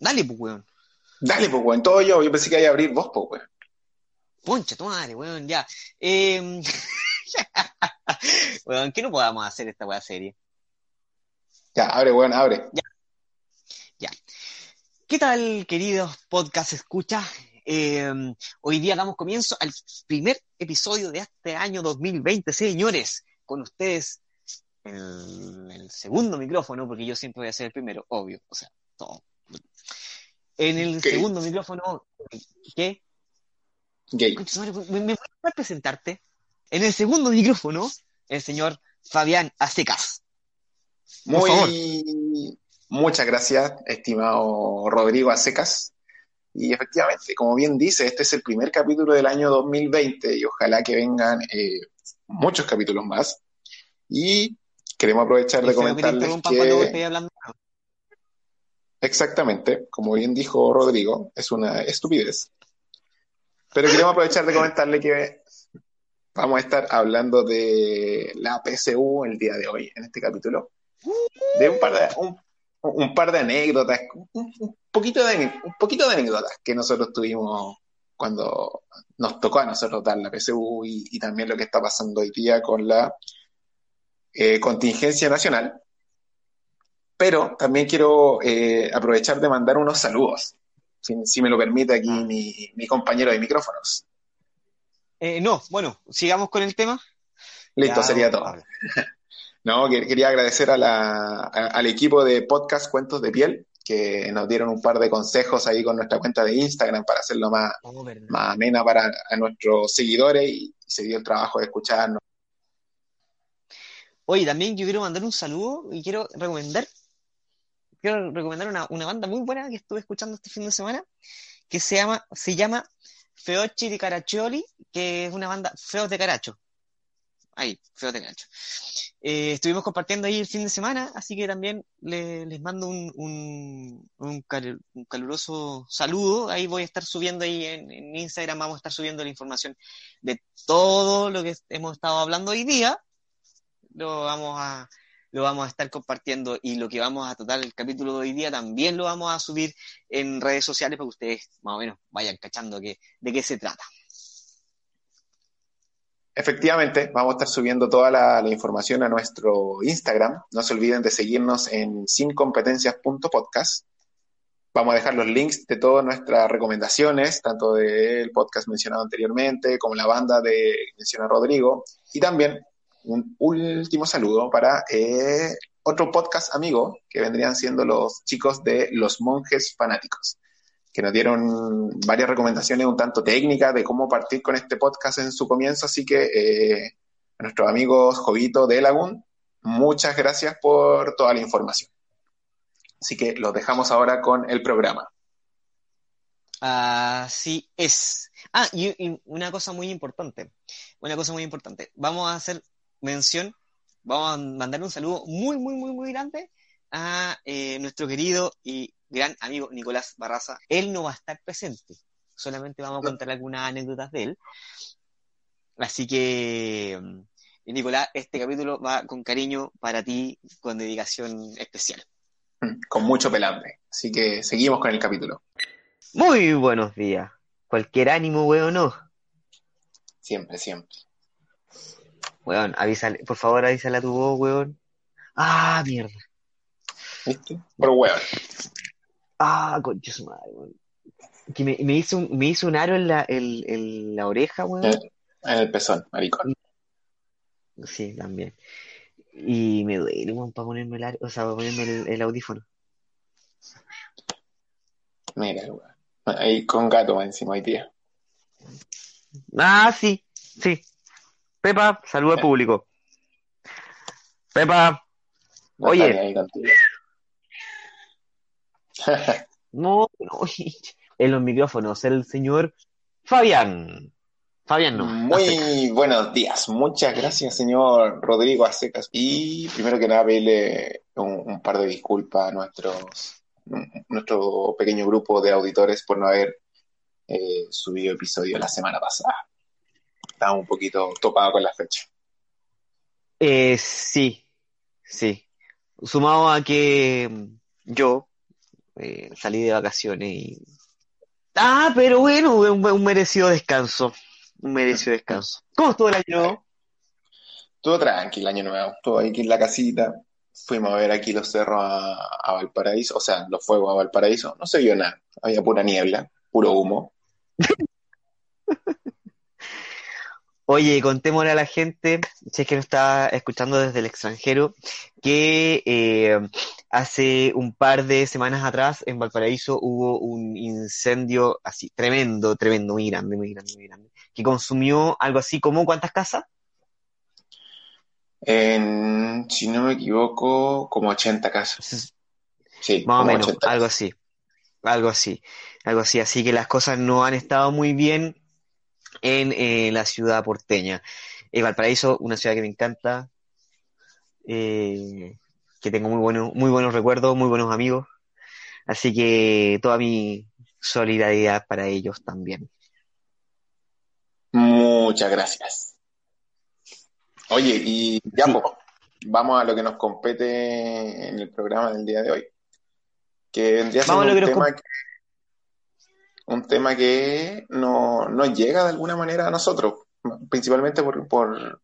Dale, pues, weón. Dale, pues, weón, todo yo. Yo pensé que iba a abrir vos, pues, weón. Poncha tu madre, weón, ya. Eh... weón, ¿qué no podamos hacer esta weá serie? Ya, abre, weón, abre. Ya. Ya. ¿Qué tal, queridos podcast escucha? Eh, hoy día damos comienzo al primer episodio de este año 2020, señores. Con ustedes en el segundo micrófono, porque yo siempre voy a ser el primero, obvio. O sea, todo. En el ¿Qué? segundo micrófono, ¿qué? Gay. ¿Me, me puedes presentarte? En el segundo micrófono, el señor Fabián Acecas. Por favor. Muy, muchas gracias, estimado Rodrigo Acecas. Y efectivamente, como bien dice, este es el primer capítulo del año 2020 y ojalá que vengan eh, muchos capítulos más. Y queremos aprovechar de que comentarles cuando que, estoy hablando. Exactamente, como bien dijo Rodrigo, es una estupidez. Pero queremos aprovechar de comentarle que vamos a estar hablando de la PSU el día de hoy, en este capítulo. De un par de, un, un par de anécdotas, un, poquito de, un poquito de anécdotas que nosotros tuvimos cuando nos tocó a nosotros dar la PSU y, y también lo que está pasando hoy día con la eh, contingencia nacional. Pero también quiero eh, aprovechar de mandar unos saludos, si, si me lo permite aquí mi, mi compañero de micrófonos. Eh, no, bueno, sigamos con el tema. Listo, Ya, sería todo. No, que- quería agradecer a la, a- al equipo de podcast Cuentos de Piel, que nos dieron un par de consejos ahí con nuestra cuenta de Instagram para hacerlo más, Oh, más amena para a nuestros seguidores y, se dio el trabajo de escucharnos. Oye, también yo quiero mandar un saludo y quiero recomendar, quiero recomendar una, una banda muy buena que estuve escuchando este fin de semana, que se llama, se llama Feocchi di Caraccioli, que es una banda Feos de Caracho. Ahí, Feos de Caracho. Eh, estuvimos compartiendo ahí el fin de semana, así que también le- les mando un, un, un caluroso saludo. Ahí voy a estar subiendo ahí en, en Instagram, vamos a estar subiendo la información de todo lo que hemos estado hablando hoy día lo vamos a lo vamos a estar compartiendo y lo que vamos a tratar el capítulo de hoy día también lo vamos a subir en redes sociales para que ustedes más o menos vayan cachando que, de qué se trata. Efectivamente, vamos a estar subiendo toda la, información a nuestro Instagram. No se olviden de seguirnos en sincompetencias.podcast. Vamos a dejar los links de todas nuestras recomendaciones, tanto del podcast mencionado anteriormente, como la banda de menciona Rodrigo, y también un último saludo para eh, otro podcast amigo, que vendrían siendo los chicos de Los Monjes Fanáticos, que nos dieron varias recomendaciones un tanto técnicas de cómo partir con este podcast en su comienzo, así que eh, a nuestros amigos Jovito de Lagún, muchas gracias por toda la información. Así que los dejamos ahora con el programa. Así es. Ah, y, y una cosa muy importante, una cosa muy importante. Vamos a hacer mención, vamos a mandar un saludo muy, muy, muy, muy grande a eh, nuestro querido y gran amigo Nicolás Barraza. Él no va a estar presente, solamente vamos a contar algunas anécdotas de él. Así que, mm, Nicolás, este capítulo va con cariño para ti, con dedicación especial. Con mucho pelambre. Así que seguimos con el capítulo. Muy buenos días. Cualquier ánimo, weón, no. Siempre, siempre. Weón, avísale, por favor, avísale a tu voz, weón. Ah, mierda. ¿Viste? Por hueón. Ah, concha su madre, weón. Que me, me hizo un, me hizo un aro en la, en, en la oreja, weón. En el pezón, maricón. Sí, también. Y me duele, weón, para ponerme el, ar- o sea, para ponerme el, el audífono. Mira, weón. Ahí con gato encima hoy día. Ah, sí, sí. Pepa, saluda al público. Pepa, Oye. No, no, en los micrófonos, el señor Fabián. Fabián no. Muy buenos días. Muchas gracias, señor Rodrigo Acecas. Y primero que nada, pedirle un, un par de disculpas a nuestros, nuestro pequeño grupo de auditores por no haber eh, subido episodio la semana pasada. Estaba un poquito topado con la fecha. Eh, sí, sí. Sumado a que yo eh, salí de vacaciones y... Ah, pero bueno, un, un merecido descanso. Un merecido descanso. ¿Cómo estuvo el año nuevo? Todo tranquilo, año nuevo. Estuvo aquí en la casita. Fuimos a ver aquí los cerros a, a Valparaíso, o sea, los fuegos a Valparaíso. No se vio nada. Había pura niebla, puro humo. Oye, contémosle a la gente, si es que nos está escuchando desde el extranjero, que eh, hace un par de semanas atrás en Valparaíso hubo un incendio así, tremendo, tremendo, muy grande, muy grande, muy grande, que consumió algo así como ¿cuántas casas? En, si no me equivoco, como 80 casas. Sí, Más o menos, 80 algo así, algo así, algo así. Así que las cosas no han estado muy bien en eh, la ciudad porteña. Eh, Valparaíso, una ciudad que me encanta, eh, que tengo muy buenos, muy buenos recuerdos, muy buenos amigos. Así que toda mi solidaridad para ellos también. Muchas gracias. Oye, y ya, Sí, vamos a lo que nos compete en el programa del día de hoy, que vendría vamos a lo un tema que, un tema que no, nos llega de alguna manera a nosotros, principalmente por, por,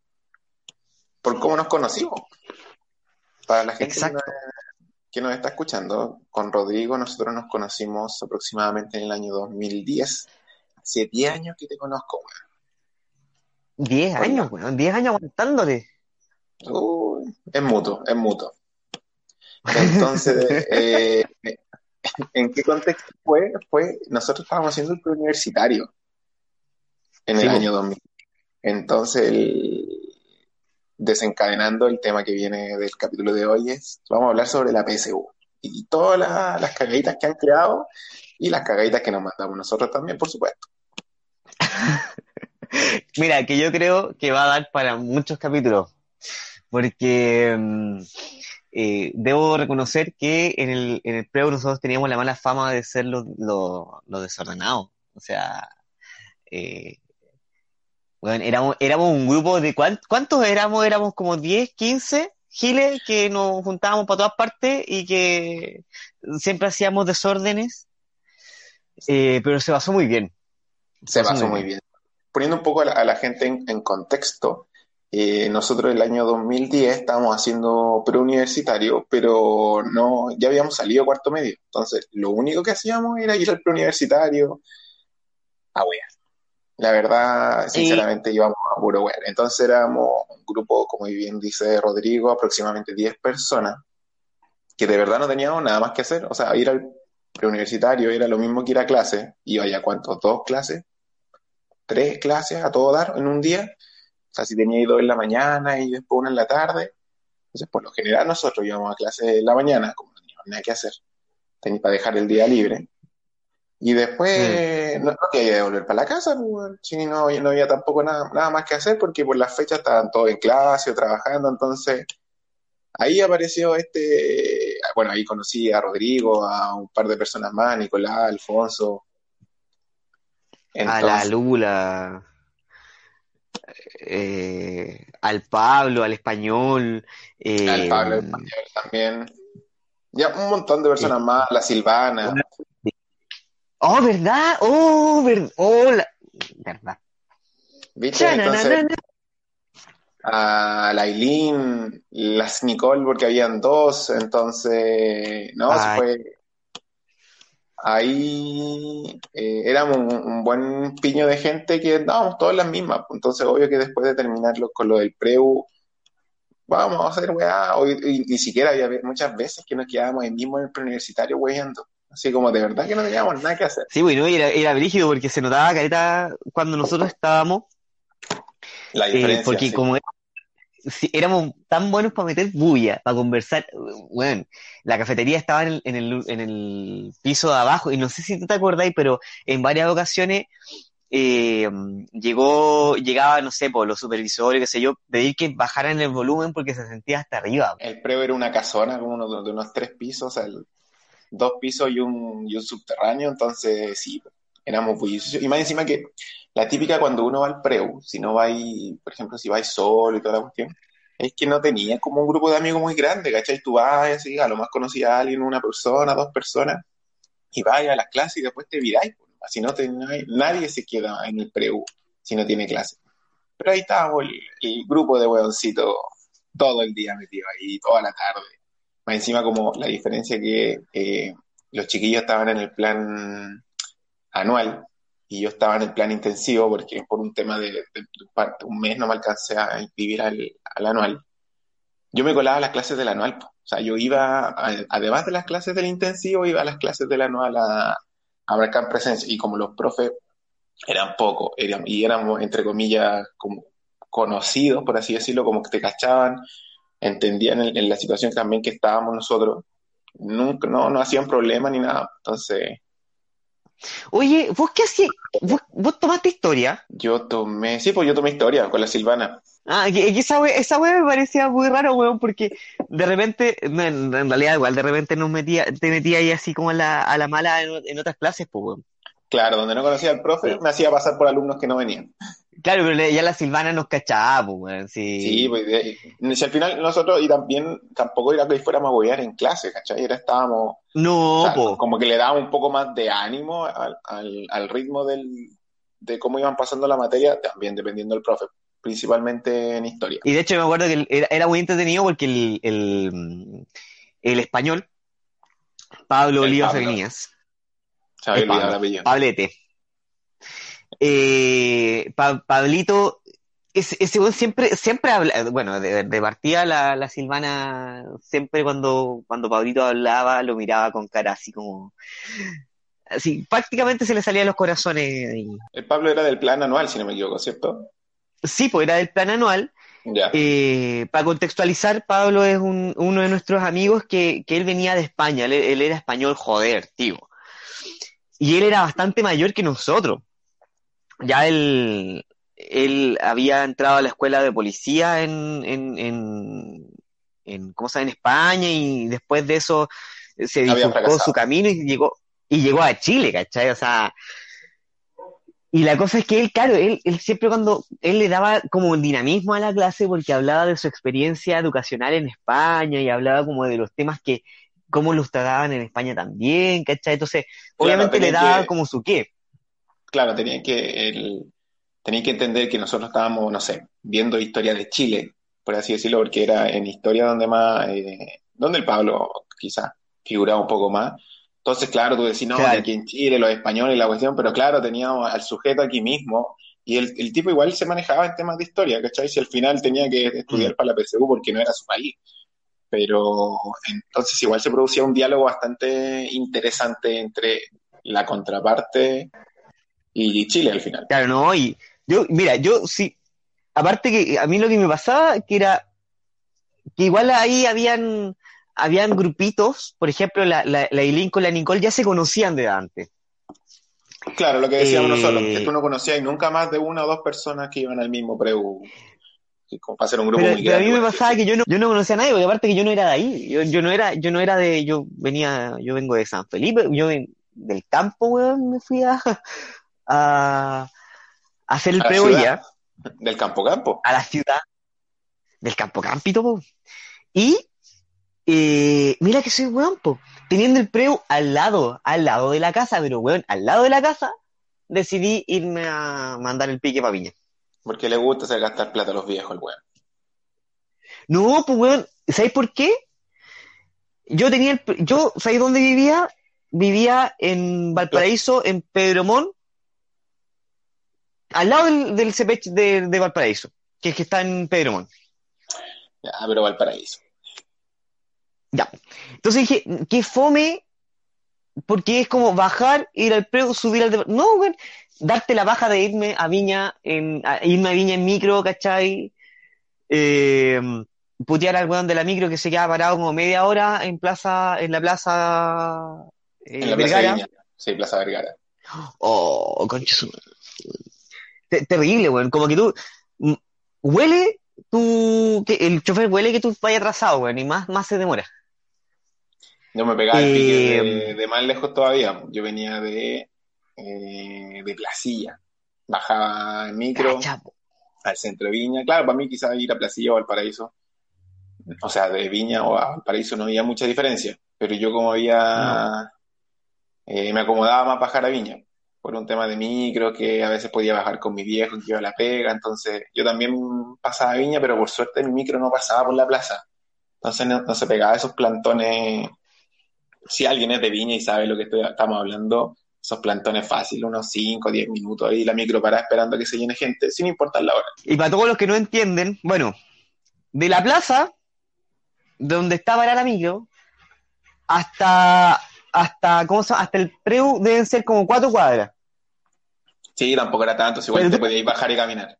por cómo nos conocimos. Para la gente que nos, Exacto. que nos está escuchando, con Rodrigo nosotros nos conocimos aproximadamente en el año 2010. Hace 10 años que te conozco, weón. 10 Oye, años, weón, 10 años aguantándote. uy, es mutuo, es mutuo. Entonces, eh, ¿en qué contexto fue? Fue, nosotros estábamos haciendo el preuniversitario en el Sí, año 2000. Entonces, el- desencadenando el tema que viene del capítulo de hoy es, vamos a hablar sobre la PSU y todas la- las cagaditas que han creado y las cagaditas que nos mandamos nosotros también, por supuesto. Mira, que yo creo que va a dar para muchos capítulos, porque mm, eh, debo reconocer que en el, en el nosotros teníamos la mala fama de ser los desordenados. O sea, eh, bueno, éramos, éramos un grupo de ¿cuán- ¿cuántos éramos? Éramos como 10, 15 giles que nos juntábamos para todas partes y que siempre hacíamos desórdenes, eh, pero se pasó muy bien, se Se pasó pasó muy muy bien. bien. Poniendo un poco a la, a la gente en, en contexto, eh, nosotros el año 2010 estábamos haciendo preuniversitario, pero no, ya habíamos salido cuarto medio. Entonces, lo único que hacíamos era ir al preuniversitario a wear. La verdad, sinceramente, íbamos a puro wear. Entonces éramos un grupo, como bien dice Rodrigo, aproximadamente 10 personas, que de verdad no teníamos nada más que hacer. O sea, ir al preuniversitario era lo mismo que ir a clase. Iba ya cuántos, dos clases, tres clases a todo dar en un día. Sea, si tenía dos en la mañana y después una en la tarde. Entonces, por lo general, nosotros íbamos a clase en la mañana, como no teníamos nada que hacer, tenía para dejar el día libre. Y mm, después no, no quería volver para la casa, pues. Sí, no, no había tampoco nada, nada más que hacer porque por las fechas estaban todos en clase o trabajando. Entonces, ahí apareció este. Bueno, ahí conocí a Rodrigo, a un par de personas más, Nicolás, Alfonso. a la Lula, eh, al Pablo, al español, al Pablo eh, Español también. Ya un montón de personas más, la Silvana, oh, ¿verdad? Oh, ver- oh, la- verdad. ¿viste? Entonces, a la Aileen, las Nicole, porque habían dos, entonces, no, se fue. Ahí eh, éramos un, un buen piño de gente que andábamos todas las mismas. pues, Entonces, obvio que después de terminarlo con lo del preu, vamos a hacer weá. o- Y, ni siquiera había muchas veces que nos quedábamos ahí mismo en el preuniversitario weyando. Así como de verdad que no teníamos nada que hacer. sí, bueno, era, era brígido porque se notaba careta cuando nosotros estábamos, La eh, diferencia, porque sí. como sí, éramos tan buenos para meter bulla, para conversar. Bueno, la cafetería estaba en el, en el, piso de abajo, y no sé si tú te acordáis, pero en varias ocasiones eh, llegó, llegaba, no sé, por los supervisores, qué sé yo, pedir que bajaran el volumen porque se sentía hasta arriba. El preo era una casona, como uno de unos tres pisos, el, dos pisos y un, y un subterráneo, entonces sí, éramos bulliciosos. Y más encima que la típica cuando uno va al preu, si no va por ejemplo, si vais solo y toda la cuestión, es que no tenía como un grupo de amigos muy grande, ¿cachai? Tú vas así, a lo más conocías a alguien, una persona, dos personas, y vas a las clases y después te viráis. Si no, te, nadie se queda en el preu si no tiene clase. Pero ahí estábamos el, el grupo de hueoncitos todo el día metido ahí, toda la tarde. Más encima como la diferencia que eh, los chiquillos estaban en el plan anual y yo estaba en el plan intensivo porque por un tema de, de, de un mes no me alcancé a inscribir al, al, anual. Yo me colaba a las clases del anual. O sea, yo iba, a, además de las clases del intensivo, iba a las clases del anual a abarcar presencia. Y como los profes eran pocos, eran, y éramos, entre comillas, como conocidos, por así decirlo, como que te cachaban, entendían en, en la situación también que estábamos nosotros, nunca, no, no hacían problema ni nada. Entonces, Oye, ¿vos qué hacías? ¿Vos, ¿Vos, tomaste historia? Yo tomé, sí, pues yo tomé historia con la Silvana. Ah, esa, wea, esa wea me parecía muy raro, weón, porque de repente, en, en, realidad igual, de repente nos metía, te metía ahí así como a la, a la mala en, en otras clases, pues, weón. Claro, donde no conocía al profe, me hacía pasar por alumnos que no venían. Claro, pero ya la Silvana nos cachaba, pues, sí. Sí, pues, si al final nosotros, y también, tampoco era que fuéramos a bobear en clase, ¿cachai? Era estábamos... No, o sea, como que le dábamos un poco más de ánimo al, al, al ritmo del, de cómo iban pasando la materia, también dependiendo del profe, principalmente en historia. Y de hecho me acuerdo que era, era muy entretenido porque el, el, el español, Pablo Olivas Arenías, Pablete. Eh, pa Pablito, ese, ese siempre, siempre habla, bueno, de, de partida la, la, Silvana, siempre cuando, cuando Pablito hablaba, lo miraba con cara así como, así, prácticamente se le salían los corazones. Ahí. El Pablo era del plan anual, si no me equivoco, ¿cierto? Sí, pues era del plan anual. Eh, para contextualizar, Pablo es un, uno de nuestros amigos que, que él venía de España, él, él, era español, joder, tío. Y él era bastante mayor que nosotros. Ya él, él había entrado a la escuela de policía en, en, en, en ¿cómo se llama? en España y después de eso se bifurcó su camino y llegó, y llegó a Chile, ¿cachai? O sea, y la cosa es que él, claro, él, él siempre cuando, él le daba como dinamismo a la clase porque hablaba de su experiencia educacional en España y hablaba como de los temas que, cómo los trataban en España también, ¿cachai? Entonces, claro, obviamente le daba que, como su qué. Claro, tenía que, el, tenía que entender que nosotros estábamos, no sé, viendo historia de Chile, por así decirlo, porque era en historia donde más, eh, donde el Pablo quizás figuraba un poco más. Entonces, claro, tú decís, no, claro. aquí en Chile, los españoles, la cuestión, pero claro, teníamos al sujeto aquí mismo, y el, el, tipo igual se manejaba en temas de historia, ¿cachai? Si al final tenía que estudiar mm. para la PSU porque no era su país. Pero entonces igual se producía un diálogo bastante interesante entre la contraparte y Chile al final. Claro, no, y yo, mira, yo sí, aparte que a mí lo que me pasaba, que era que igual ahí habían habían grupitos, por ejemplo, la, la, la Eileen con la Nicole ya se conocían de antes. Claro, lo que decíamos eh... nosotros, que tú no conocías y nunca más de una o dos personas que iban al mismo preu. Como para ser un grupo pero, muy pero grande. a mí me pasaba que yo no, yo no conocía a nadie, porque aparte que yo no era de ahí, yo, yo no era, yo no era de, yo venía, yo vengo de San Felipe, yo del campo, weón, me fui a, a, a hacer el preu ya. Del campo campo. A la ciudad. Del campo campito, po. Y eh, mira que soy weón, po. Teniendo el preu al lado, al lado de la casa, pero weón, al lado de la casa, decidí irme a mandar el pique para Viña. Porque le gusta hacer gastar plata a los viejos, el weón. No, pues weón, ¿sabes por qué? Yo tenía el, yo, ¿sabes dónde vivía? Vivía en Valparaíso, en Pedromón, al lado del, del CPH de, de, Valparaíso, que es que está en Pedromón. Ya, pero Valparaíso. Ya. Entonces dije, qué fome, porque es como bajar, ir al preo, subir al... No, weón, darte la baja de irme a Viña, en, a, irme a Viña en micro, ¿cachai? eh, putear al weón de la micro que se queda parado como media hora en plaza, en la plaza, eh, En la Plaza Vergara. Viña. Sí, Plaza Vergara. Oh, concha su- Te- Terrible, weón. Como que tú mm, huele tú, que el chofer huele que tú vayas atrasado, weón, y más, más se demora. Yo me pegaba el pique Eh, de, de más lejos todavía. Yo venía de, eh, de Placilla. Bajaba en micro Cacha, po. al centro de Viña. Claro, para mí quizás ir a Placilla o al Paraíso. O sea, de Viña o a Valparaíso no había mucha diferencia. Pero yo como había... eh, me acomodaba más bajar a Viña. Por un tema de micro, que a veces podía bajar con mi viejo, que iba a la pega. Entonces yo también pasaba Viña, pero por suerte mi micro no pasaba por la plaza. Entonces no, no se pegaba esos plantones si alguien es de Viña y sabe lo que estoy- estamos hablando, esos plantones fáciles, unos 5 o 10 minutos ahí, la micro para esperando que se llene gente, sin importar la hora. Y para todos los que no entienden, bueno, de la plaza, donde está parada la micro, hasta, hasta, ¿cómo? Hasta el preu deben ser como cuatro cuadras. Sí, tampoco era tanto, si igual Pero te tú- podías bajar y caminar.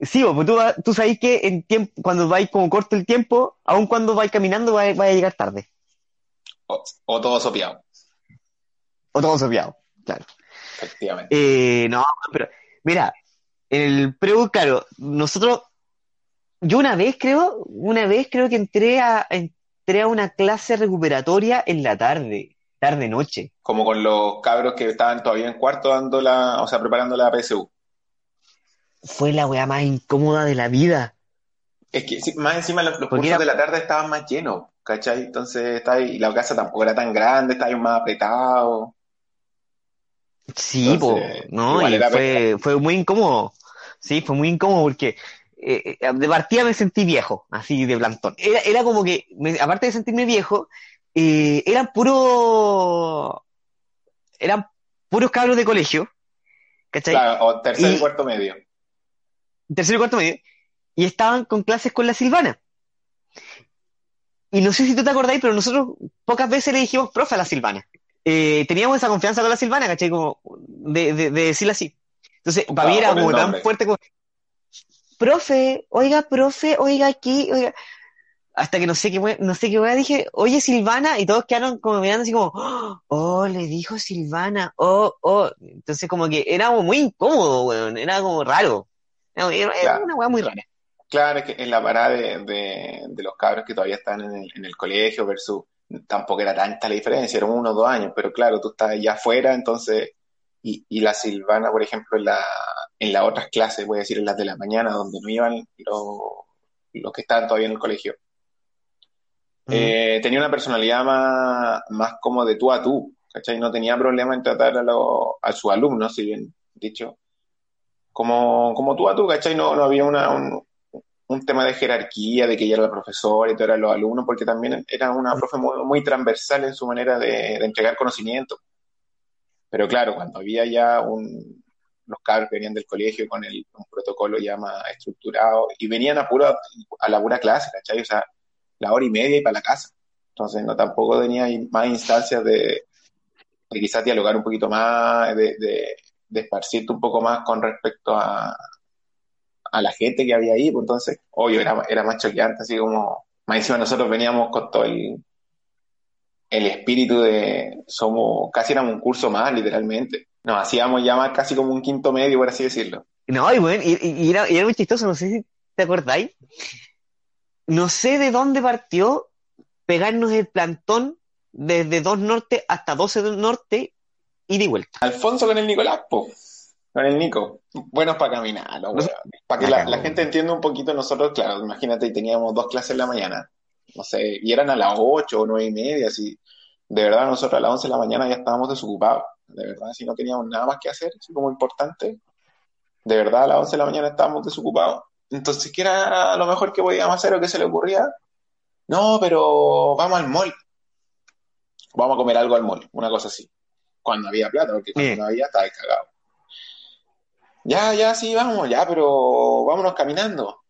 Sí, pues tú, tú sabes que en tiempo, cuando vais como corto el tiempo, aun cuando vais caminando, vais, vais a llegar tarde. O, o todo sopeado, O todo sopeado, claro. efectivamente. Eh, no, pero mira, el preu, claro, nosotros, yo una vez creo, una vez creo que entré a, entré a una clase recuperatoria en la tarde, tarde-noche. Como con los cabros que estaban todavía en cuarto dando la, o sea, preparando la PSU. Fue la weá más incómoda de la vida. Es que sí, más encima los, los cursos era- de la tarde estaban más llenos, ¿cachai? Entonces, está ahí, y la casa tampoco era tan grande, estaba ahí más apretado. Sí, po, Entonces, no, igual y fue, fue muy incómodo. Sí, fue muy incómodo porque eh, eh, de partida me sentí viejo, así de plantón. Era, era como que, me- aparte de sentirme viejo, eh, eran puro, eran puros cabros de colegio, ¿cachai? Claro, o tercer y cuarto medio. tercero y cuarto medio, y estaban con clases con la Silvana. Y no sé si tú te acordáis, pero nosotros pocas veces le dijimos profe a la Silvana. Eh, teníamos esa confianza con la Silvana, ¿cachai? Como de, de, así. Entonces, para mí era como tan fuerte como, profe, oiga, profe, oiga aquí, oiga. Hasta que no sé qué wea- no sé qué wea dije, oye Silvana, y todos quedaron como mirando así como, oh, le dijo Silvana, oh, oh. Entonces como que era muy incómodo, weón, era como raro. Era, era Claro. una wea muy rara. Claro, es que en la parada de, de- de los cabros que todavía están en el, en el colegio versus tampoco era tanta la diferencia, eran uno o dos años, pero claro, tú estás allá afuera, entonces, y, y la Silvana, por ejemplo, en la, en las otras clases, voy a decir en las de la mañana, donde no iban los, los que estaban todavía en el colegio, eh, tenía una personalidad más, más como de tú a tú, ¿cachai? No tenía problema en tratar a, los a sus alumnos, si bien dicho, como, como tú a tú, ¿cachai? No, no había una, un, un tema de jerarquía, de que ella era la profesora y tú eras los alumnos, porque también era una profe muy, muy transversal en su manera de, de entregar conocimiento. Pero claro, cuando había ya un, los cabros que venían del colegio con el, un protocolo ya más estructurado y venían a, pura, a la pura clase, ¿cachai? O sea, la hora y media y para la casa. Entonces, no tampoco tenía más instancias de, quizás dialogar un poquito más, de, de, de esparcirte un poco más con respecto a, a la gente que había ahí. Pues entonces, obvio, era, era más choqueante, así como, más encima nosotros veníamos con todo el, el espíritu de, somos, casi éramos un curso más, literalmente. Nos hacíamos ya más casi como un quinto medio, por así decirlo. No, y bueno, y era, y era muy chistoso, no sé si te acordáis. No sé de dónde partió pegarnos el plantón desde 2 Norte hasta 12 Norte y de vuelta. Alfonso con el Nicolás, po. Con el Nico. Buenos para caminar, No. Para que la, gente entienda un poquito, nosotros, claro, imagínate, teníamos dos clases en la mañana. No sé, y eran a las ocho o nueve y media, así. De verdad, nosotros a las once de la mañana ya estábamos desocupados. De verdad, si no teníamos nada más que hacer, así como importante. De verdad, a las once de la mañana estábamos desocupados. Entonces, ¿qué era lo mejor que podíamos hacer o qué se le ocurría? No, pero vamos al mall. Vamos a comer algo al mall, una cosa así. Cuando había plata, porque cuando Bien. no había, estaba cagado. Ya, ya, sí, vamos, ya, pero vámonos caminando.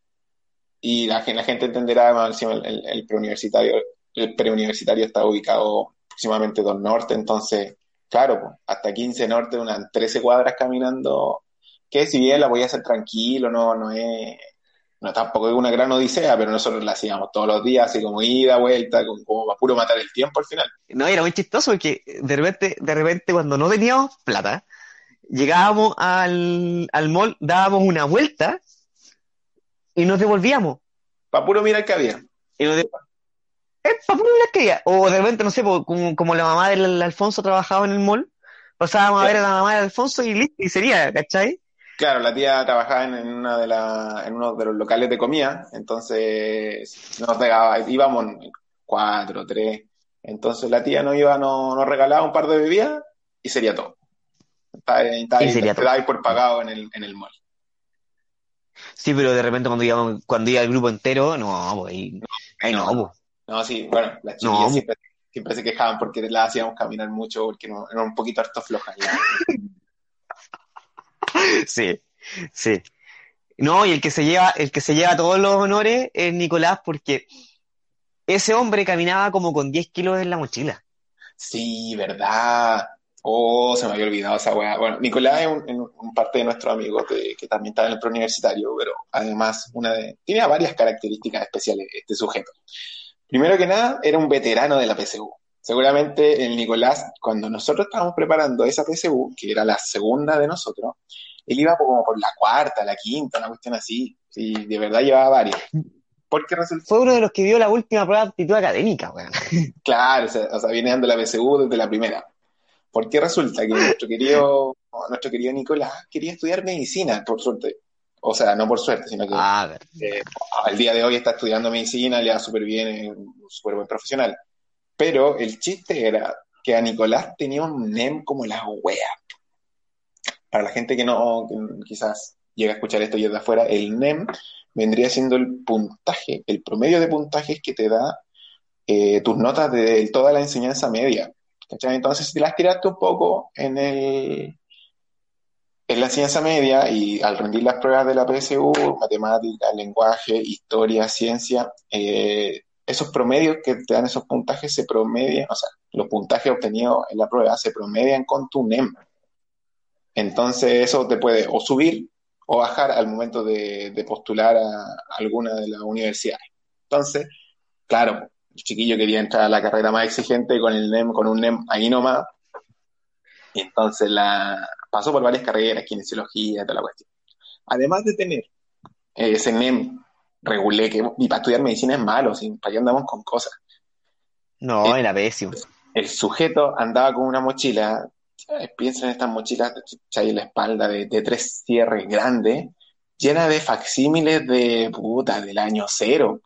Y la, la gente entenderá, más encima el, el, el preuniversitario, el preuniversitario está ubicado aproximadamente 2 norte, entonces, claro, pues, hasta 15 norte, unas 13 cuadras caminando, que si bien la voy a hacer tranquilo, no, no es, no tampoco es una gran odisea, pero nosotros la hacíamos todos los días, así como ida, vuelta, como, como para puro matar el tiempo al final. No, era muy chistoso porque de repente, de repente cuando no teníamos plata, llegábamos al, al mall, dábamos una vuelta y nos devolvíamos. Para puro mirar qué había. Y nos de- Eh, para puro mirar qué había. O de repente, no sé, como, como la mamá del Alfonso trabajaba en el mall, pasábamos a ver a la mamá del Alfonso y listo, y sería, ¿cachai? Claro, la tía trabajaba en, una de la, en uno de los locales de comida, entonces nos regalaba, íbamos cuatro, tres, entonces la tía nos iba, nos, nos regalaba un par de bebidas y sería todo. Está, está, Y sería te todo. dais por pagado en el, en el mall. Sí, pero de repente cuando íbamos, cuando iba el grupo entero, no, pues no, pues. No, sí, bueno, las No, chiquillas bu- siempre, siempre se quejaban porque las hacíamos caminar mucho, porque no, eran un poquito harto flojas. Sí, sí. No, y el que se lleva, el que se lleva todos los honores es Nicolás, porque ese hombre caminaba como con 10 kilos en la mochila. Sí, verdad. Oh, se me había olvidado esa weá. Bueno, Nicolás es un, parte de nuestros amigos de- que también está en el preuniversitario, pero además una de, tiene varias características especiales este sujeto. Primero que nada, era un veterano de la PSU. Seguramente el Nicolás, cuando nosotros estábamos preparando esa PSU, que era la segunda de nosotros, él iba como por la cuarta, la quinta, una cuestión así. Y de verdad llevaba varias. Porque resulta Fue uno de los que dio la última prueba de aptitud académica, weón. Claro, o sea, o sea, viene dando la PSU desde la primera. Porque resulta que nuestro querido, nuestro querido Nicolás quería estudiar medicina, por suerte. O sea, no por suerte, sino que A ver. eh, al día de hoy está estudiando medicina, le va súper bien, es un súper buen profesional. Pero el chiste era que a Nicolás tenía un NEM como la wea. Para la gente que no, que quizás llega a escuchar esto y es de afuera, el NEM vendría siendo el puntaje, el promedio de puntajes que te da eh, tus notas de toda la enseñanza media. ¿cachai? Entonces, si las tiraste un poco en el, en la enseñanza media y al rendir las pruebas de la PSU, matemática, lenguaje, historia, ciencia, eh, esos promedios que te dan esos puntajes se promedian, o sea, los puntajes obtenidos en la prueba se promedian con tu NEM. Entonces, eso te puede o subir o bajar al momento de, postular a alguna de las universidades. Entonces, claro, el chiquillo quería entrar a la carrera más exigente con el NEM, con un NEM ahí nomás. Y entonces la pasó por varias carreras, kinesiología, toda la cuestión. Además de tener ese NEM regulé, que y para estudiar medicina es malo, sin, para qué andamos con cosas. No, Eh, era pésimo. El sujeto andaba con una mochila, eh, piensa en estas mochilas ¿cachai? en la espalda de, de tres cierres grandes, llena de facsímiles de puta del año cero.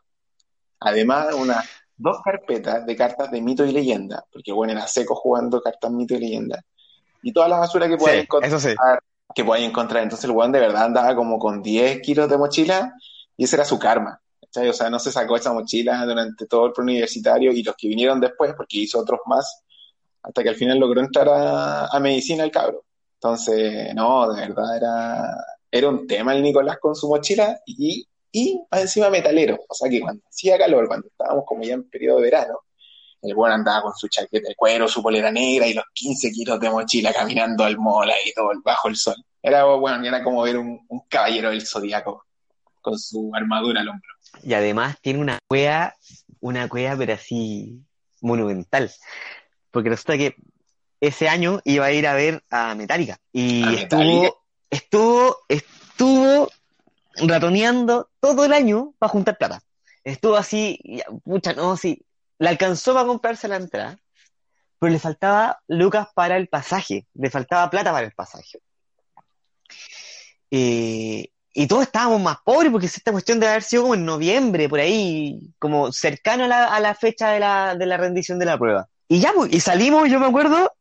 Además, unas dos carpetas de cartas de mito y leyenda, porque bueno, era seco jugando cartas mito y leyenda. Y toda la basura que puedas Sí, encontrar, eso sí. que puedas encontrar. Entonces el weón de verdad andaba como con 10 kilos de mochila y ese era su karma. ¿cachai? O sea, no se sacó esa mochila durante todo el preuniversitario y los que vinieron después, porque hizo otros más, hasta que al final logró entrar a, a medicina el cabro. Entonces, no, de verdad era, era un tema el Nicolás con su mochila y, y encima metalero. O sea que cuando hacía calor, cuando estábamos como ya en periodo de verano, el buen andaba con su chaqueta de cuero, su polera negra y los 15 kilos de mochila caminando al mall ahí todo bajo el sol. Era, bueno, era como ver un, un caballero del zodiaco con su armadura al hombro. Y además tiene una cueva, una cueva pero así monumental. Porque resulta que ese año iba a ir a ver a Metallica. Y ¿A estuvo, Metallica? estuvo, estuvo ratoneando todo el año para juntar plata. Estuvo así, ya, pucha, no, sí. Le alcanzó para comprarse la entrada, pero le faltaba lucas para el pasaje, le faltaba plata para el pasaje. Eh, y todos estábamos más pobres porque esta cuestión debe haber sido como en noviembre, por ahí, como cercano a la, a la fecha de la, de la rendición de la prueba. Y ya, pues, y salimos, yo me acuerdo,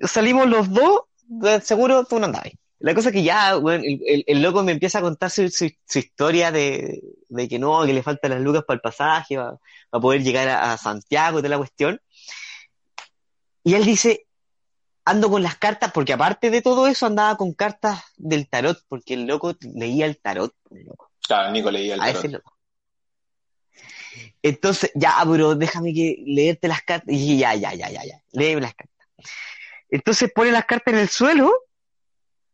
salimos los dos, de seguro tú no andabas. La cosa es que ya, bueno, el, el- loco me empieza a contar su, su- historia de, de que no, que le faltan las lucas para el pasaje, para, poder llegar a, a Santiago toda la cuestión. Y él dice, ando con las cartas, porque aparte de todo eso andaba con cartas del tarot, porque el loco leía el tarot. el loco. Claro, Nico leía el A tarot. ese loco. Entonces, ya, bro, déjame que leerte las cartas. Y ya, ya, ya, ya, ya, léeme las cartas. Entonces pone las cartas en el suelo,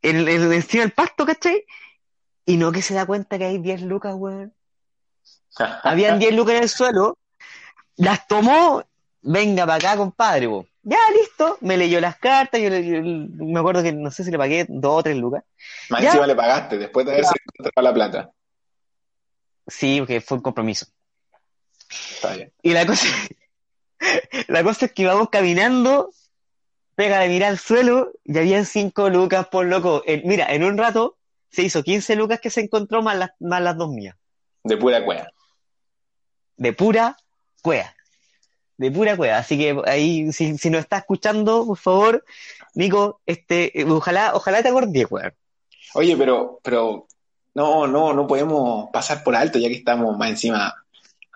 en, el- en- encima del pasto, ¿cachai? Y no que se da cuenta que hay 10 lucas, weón. Habían 10 lucas en el suelo, las tomó, venga para acá, compadre, po. Ya, listo, me leyó las cartas, yo, le- yo- me acuerdo que no sé si le pagué dos o tres lucas. Más Ya. encima le pagaste después de haberse encontrado la plata. Sí, porque fue un compromiso. Está bien. Y la cosa, la cosa es que íbamos caminando, pega de mirar al suelo, y habían cinco lucas por loco. En- mira, en un rato se hizo 15 lucas que se encontró más las, más las dos mías. De pura cueva. De pura cuea. De pura cueva. Así que ahí, si, si nos está escuchando, por favor, Nico, este, ojalá, ojalá te acordes, weón. Oye, pero, pero no, no, no podemos pasar por alto, ya que estamos más encima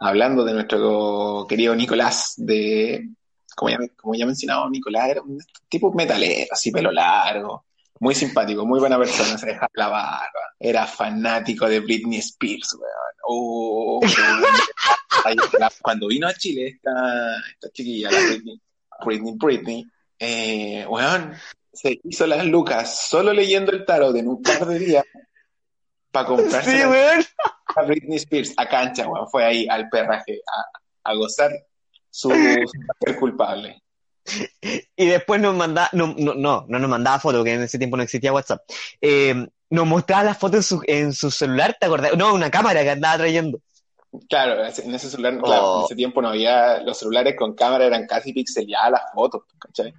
hablando de nuestro querido Nicolás, de, como ya, como ya mencionaba, Nicolás era un tipo metalero, así pelo largo, muy simpático, muy buena persona, se dejaba la barba, era fanático de Britney Spears, weón. Oh, cuando vino a Chile esta, esta chiquilla, la Britney, Britney, Britney, eh, weón, se hizo las lucas solo leyendo el tarot en un par de días para comprarse Sí, a Britney Spears a cancha, weón. Fue ahí al perraje a, a gozar su, su culpable. Y después nos mandaba, no, no, no, no nos mandaba fotos, que en ese tiempo no existía WhatsApp. Eh, nos mostraba las fotos en su, en su celular, ¿te acordás? No, una cámara que andaba trayendo. Claro, en ese celular, claro, Oh. en ese tiempo no había, los celulares con cámara eran casi pixeladas las fotos, ¿cachai?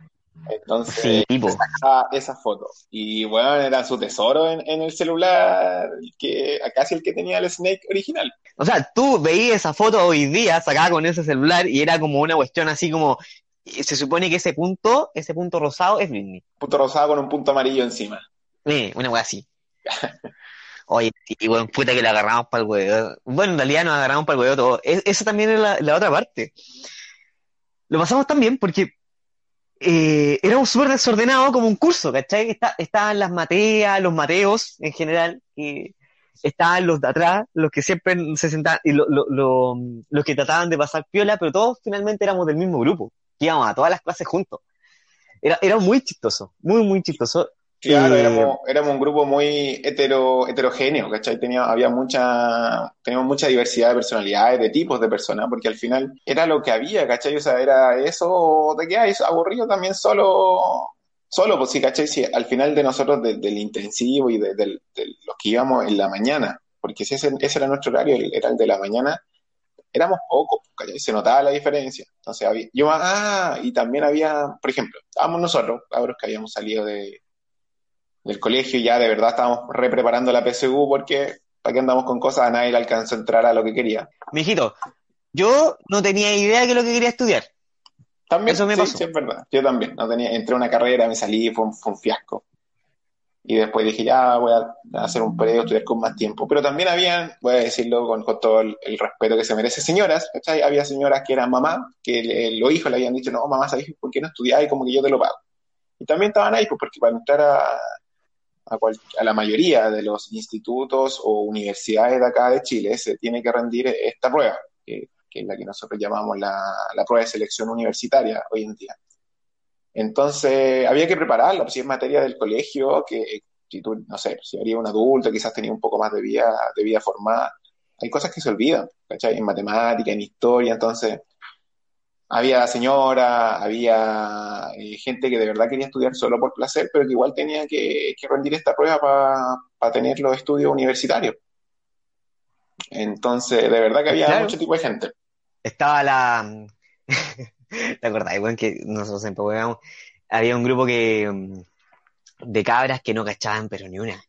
Entonces, Sí, tipo. sacaba esa foto. Y bueno, era su tesoro en, en el celular, que casi el que tenía el Snake original. O sea, tú veías esa foto hoy día sacada con ese celular y era como una cuestión así como, se supone que ese punto, ese punto rosado es Britney. Punto rosado con un punto amarillo encima. Eh, una wea así. Oye, y bueno, puta que la agarramos para el huevo. Bueno, en realidad nos agarramos para el huevo todo. Es- esa también es la, la otra parte. Lo pasamos tan bien porque eh, éramos súper desordenados como un curso, ¿cachai? Está- estaban las Mateas, los Mateos en general, que estaban los de atrás, los que siempre se sentaban, y lo- lo- lo- los que trataban de pasar piola, pero todos finalmente éramos del mismo grupo, que íbamos a todas las clases juntos. Era, era muy chistoso, muy, muy chistoso. Claro, Eh, éramos, éramos un grupo muy hetero, heterogéneo, ¿cachai? Tenía, había mucha, teníamos mucha diversidad de personalidades, de tipos de personas, porque al final era lo que había, ¿cachai? O sea, era eso, ¿de qué hay? Aburrido también solo, solo, pues sí, ¿cachai? Sí, al final de nosotros, de- del intensivo y de, los que íbamos en la mañana, porque si ese, ese era nuestro horario, era el de la mañana, éramos pocos, ¿cachai? Se notaba la diferencia. Entonces, había, yo, ah, y también había, por ejemplo, estábamos nosotros, cabros que habíamos salido de del colegio y ya de verdad estábamos re preparando la PSU porque para qué andamos con cosas, a nadie le alcanzó a entrar a lo que quería. Mijito, yo no tenía idea de lo que quería estudiar. También, Eso me sí, pasó. sí, es verdad. Yo también, no tenía, entré a una carrera, me salí, fue un, fue un fiasco. Y después dije, ya voy a hacer un periodo, estudiar con más tiempo. Pero también habían, voy a decirlo con, todo el, el respeto que se merece, señoras, ¿cachai? Había señoras que eran mamá, que le- los hijos le habían dicho, no, mamá, ¿sabes por qué no estudiáis? Como que yo te lo pago. Y también estaban ahí, pues, porque para entrar a, a, cual- a la mayoría de los institutos o universidades de acá de Chile se tiene que rendir esta prueba, que, que es la que nosotros llamamos la, la prueba de selección universitaria hoy en día. Entonces, había que prepararla, pues si es materia del colegio, que si tú, no sé, si haría un adulto, quizás tenía un poco más de vida, de vida formada, hay cosas que se olvidan, ¿cachai? En matemática, en historia, entonces, había señora, había eh, gente que de verdad quería estudiar solo por placer, pero que igual tenía que, que rendir esta prueba para tener los estudios universitarios. Entonces, de verdad que había Claro. mucho tipo de gente. Estaba la. ¿Te acordás, weón, que nosotros siempre jugábamos? Había un grupo que. mm, de cabras que no cachaban, pero ni una.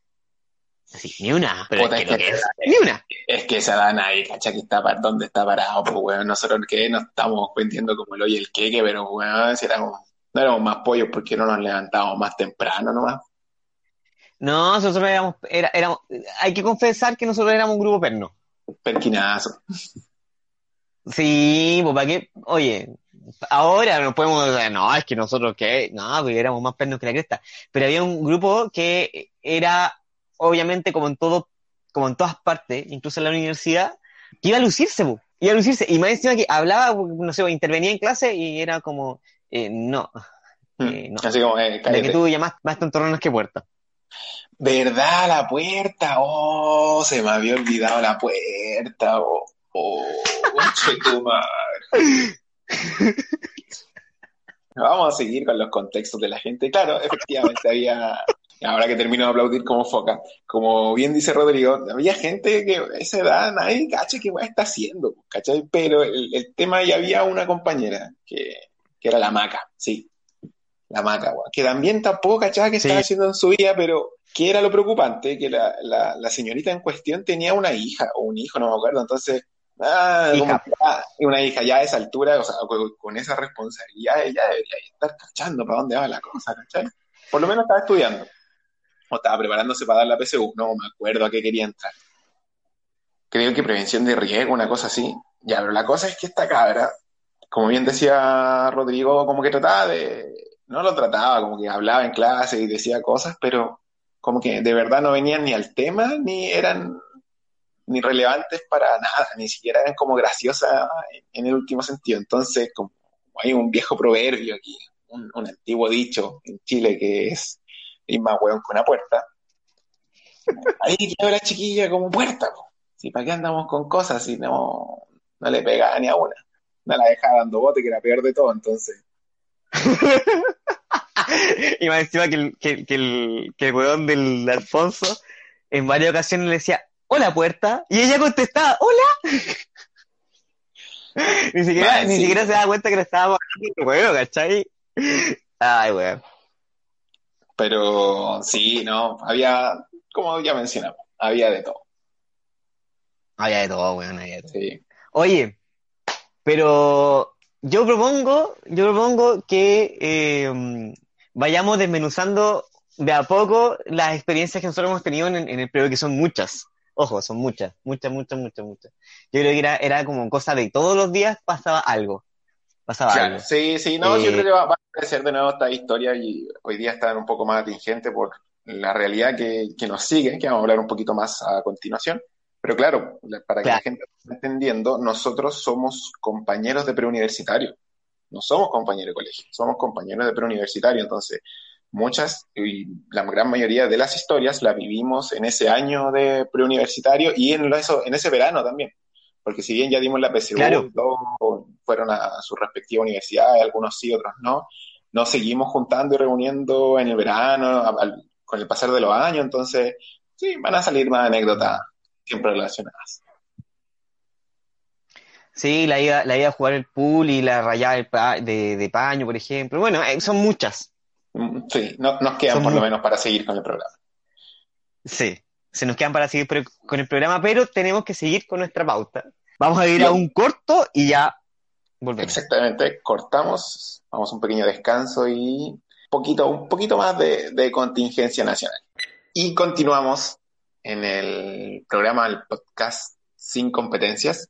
Así, ni una. Pero es que lo que- es, ni una. Es que esa dan ahí, cacha que está dónde está parado, pues weón, nosotros que nos estamos vendiendo como el hoy el queque, pero weón, si éramos, no éramos más pollos porque no nos levantábamos más temprano nomás. No, nosotros éramos, era, éramos. Hay que confesar que nosotros éramos un grupo perno. Perquinazo. Sí, pues para qué. Oye, ahora no podemos decir, no, es que nosotros qué. No, porque éramos más pernos que la cresta. Pero había un grupo que era, obviamente, como en todo, como en todas partes, incluso en la universidad, que iba a lucirse, pues. Iba a lucirse. Y más encima que hablaba, no sé, intervenía en clase y era como, eh, no, Eh, no. Así como, eh, la que tú llamas más tontorrones que puertas. ¿Verdad? La puerta. Oh, se me había olvidado la puerta. Oh, oh tu madre. Vamos a seguir con los contextos de la gente. Claro, efectivamente había, ahora que termino de aplaudir como foca, como bien dice Rodrigo, había gente que a esa edad nadie caché qué está haciendo, ¿cachai? Pero el, tema ya había una compañera que, que era la maca, sí, la maca, que también tampoco cachaba que estaba haciendo en su vida, pero que era lo preocupante, que la, la, señorita en cuestión tenía una hija o un hijo, no me acuerdo, entonces, ah, una hija ya a esa altura, o sea, con, esa responsabilidad, ella debería estar cachando para dónde va la cosa, ¿cachai? Por lo menos estaba estudiando, o estaba preparándose para dar la PSU, no me acuerdo a qué quería entrar. Creo que prevención de riesgo, una cosa así. Ya, pero la cosa es que esta cabra, como bien decía Rodrigo, como que trataba de, no lo trataba, como que hablaba en clase y decía cosas, pero como que de verdad no venían ni al tema, ni eran ni relevantes para nada, ni siquiera eran como graciosas en el último sentido. Entonces, como hay un viejo proverbio aquí, un, antiguo dicho en Chile que es, y más hueón que una puerta, ahí quedó la chiquilla como puerta, si para qué andamos con cosas si no, no le pegaba ni a una, no la dejaba dando bote, que era peor de todo, entonces. Y más encima que el, que, el, que el weón del Alfonso en varias ocasiones le decía, hola puerta, y ella contestaba, hola. ni siquiera, ni siquiera se daba cuenta que le estábamos hablando weón, ¿cachai? Ay, weón. Pero sí, no, había, como ya mencionamos, había de todo. Había de todo, weón, había de todo. Sí. Oye, pero yo propongo, yo propongo que eh, vayamos desmenuzando de a poco las experiencias que nosotros hemos tenido en, el periodo, que son muchas. Ojo, son muchas, muchas, muchas, muchas, muchas. Yo creo que era, era como cosa de todos los días pasaba algo. Pasaba algo. Sí, sí, no, yo creo que va, a aparecer de nuevo esta historia y hoy día están un poco más atingente por la realidad que, que nos sigue, que vamos a hablar un poquito más a continuación. Pero claro, para que la gente esté entendiendo, nosotros somos compañeros de preuniversitario. No somos compañeros de colegio, somos compañeros de preuniversitario. Entonces, muchas y la gran mayoría de las historias las vivimos en ese año de preuniversitario y en, eso, en ese verano también. Porque si bien ya dimos la PSU, todos fueron a su respectiva universidad, algunos sí, otros no, nos seguimos juntando y reuniendo en el verano, con el pasar de los años. Entonces, sí, van a salir más anécdotas siempre relacionadas. Sí, la ida, la a jugar el pool y la rayada de, paño, por ejemplo. Bueno, eh, son muchas. Mm, sí, no, nos quedan por lo menos para seguir con el programa. Sí, se nos quedan para seguir con el programa, pero tenemos que seguir con nuestra pauta. Vamos a ir a un corto y ya volvemos. Exactamente, cortamos, vamos a un pequeño descanso y un poquito, un poquito más de, de contingencia nacional. Y continuamos en el programa, el podcast Sin Competencias.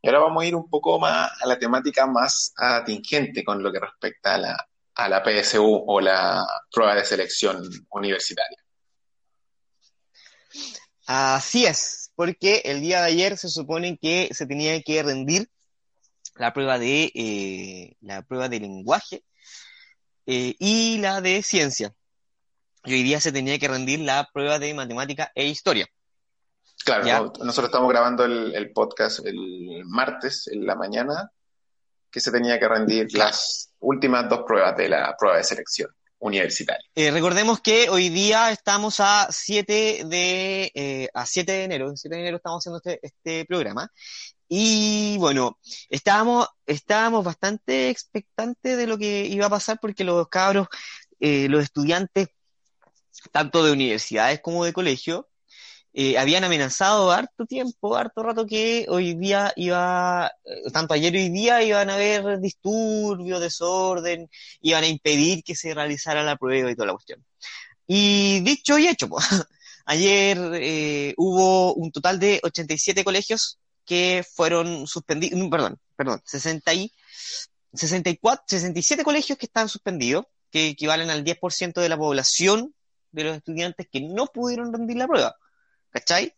Y ahora vamos a ir un poco más a la temática más atingente con lo que respecta a la, a la PSU o la prueba de selección universitaria. Así es, porque el día de ayer se supone que se tenía que rendir la prueba de eh, la prueba de lenguaje eh, y la de ciencia y hoy día se tenía que rendir la prueba de matemática e historia. Claro, nosotros estamos grabando el, podcast el martes en la mañana, se tenía que rendir las últimas dos pruebas de la prueba de selección universitaria. Eh, recordemos que hoy día estamos a 7 de, eh, a 7 de enero, 7 de enero estamos haciendo este, este programa. Y bueno, estábamos, estábamos bastante expectantes de lo que iba a pasar porque los cabros, eh, los estudiantes tanto de universidades como de colegio, eh, habían amenazado harto tiempo, harto rato que hoy día iba, eh, tanto ayer y hoy día iban a haber disturbios, desorden, iban a impedir que se realizara la prueba y toda la cuestión. Y dicho y hecho, ayer eh, hubo un total de 87 colegios que fueron suspendidos, perdón, perdón, 60 y, 64, 67 colegios que están suspendidos, que equivalen al 10% de la población de los estudiantes que no pudieron rendir la prueba. ¿Cachai?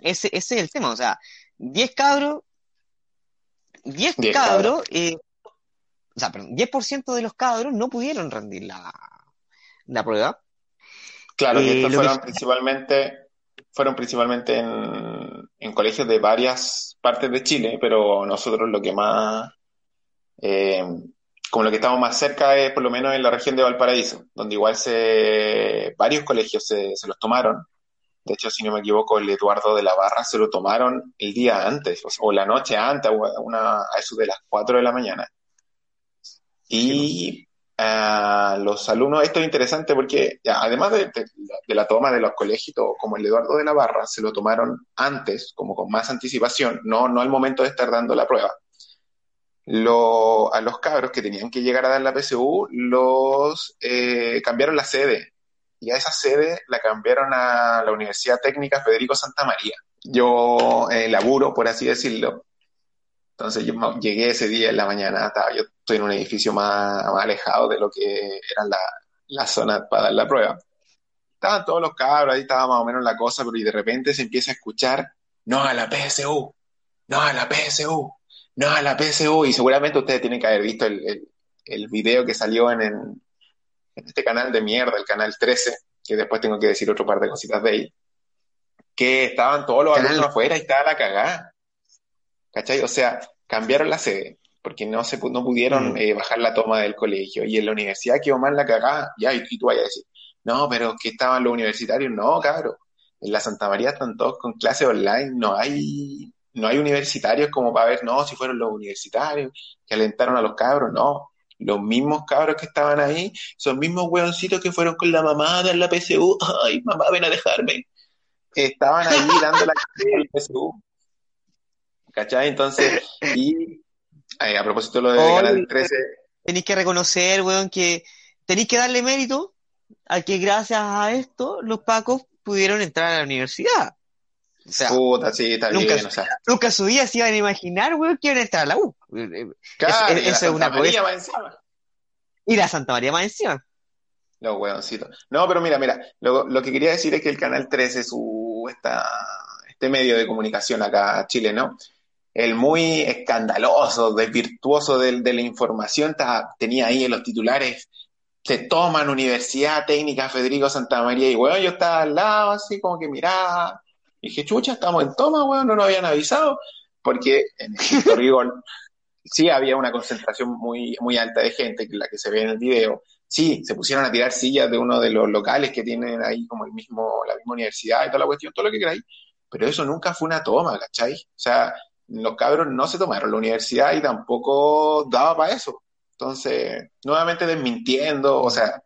Ese, ese es el tema. O sea, 10 cabros, 10 cabros, eh, o sea, perdón, 10% de los cabros no pudieron rendir la, la prueba. Claro, Eh, que estos lo fueron que- principalmente, fueron principalmente en, en colegios de varias partes de Chile, pero nosotros lo que más, eh, como lo que estamos más cerca es por lo menos en la región de Valparaíso, donde igual se, varios colegios se, se los tomaron. De hecho, si no me equivoco, el Eduardo de la Barra se lo tomaron el día antes, o, la noche antes, o a, una, a eso de las 4 de la mañana. Y a los alumnos, esto es interesante porque ya, además de, de- de la toma de los colegios, como el Eduardo de la Barra, se lo tomaron antes, como con más anticipación, no, no al momento de estar dando la prueba. Lo- a los cabros que tenían que llegar a dar la PSU, los eh, cambiaron la sede. Y a esa sede la cambiaron a la Universidad Técnica Federico Santa María. Yo eh, laburo, por así decirlo, entonces yo llegué ese día en la mañana, estaba, yo estoy en un edificio más, más alejado de lo que era la, la zona para dar la prueba. Estaban todos los cabros, ahí estaba más o menos la cosa, pero y de repente se empieza a escuchar, no a la PSU, no a la PSU, no a la PSU, y seguramente ustedes tienen que haber visto el, el, video que salió en, en este canal de mierda, el canal 13, que después tengo que decir otro par de cositas de ahí, que estaban todos los alumnos afuera y estaba la cagada. ¿Cachai? O sea, cambiaron la sede porque no se no pudieron Mm. eh, bajar la toma del colegio y en la universidad quedó mal la cagada. Ya, y, y tú vayas a decir, no, pero que estaban los universitarios. No, cabrón. En la Santa María están todos con clases online. No hay, no hay universitarios como para ver, no, si fueron los universitarios que alentaron a los cabros. No. Los mismos cabros que estaban ahí son mismos hueoncitos que fueron con la mamá dar la PSU. Ay, mamá, ven a dejarme. Estaban ahí dando la del PSU. ¿Cachai? Entonces, y eh, a propósito de lo de Oye, Canal 13, Tenéis que reconocer, weón, que tenéis que darle mérito a que gracias a esto los pacos pudieron entrar a la universidad. O sea, puta, sí, está nunca- bien, o sea, nunca su vida se iban a imaginar, weón, que iban a entrar a la U. Eh, claro, es- y la una Santa María va encima. Y la Santa María más encima. Los hueoncitos. No, pero mira, mira, lo, lo que quería decir es que el Canal 13, su, esta, este medio de comunicación acá chileno, el muy escandaloso, desvirtuoso de, de la información, ta- tenía ahí en los titulares, se toman Universidad Técnica Federico Santa María, y weón, yo estaba al lado, así como que miraba, y dije, chucha, estamos en toma, weón, no nos habían avisado, porque en el rigor sí había una concentración muy, muy alta de gente, que la que se ve en el video. Sí, se pusieron a tirar sillas de uno de los locales que tienen ahí como el mismo, la misma universidad y toda la cuestión, todo lo que queráis, pero eso nunca fue una toma, ¿cachai? O sea, los cabros no se tomaron la universidad y tampoco daba para eso. Entonces, nuevamente desmintiendo, o sea,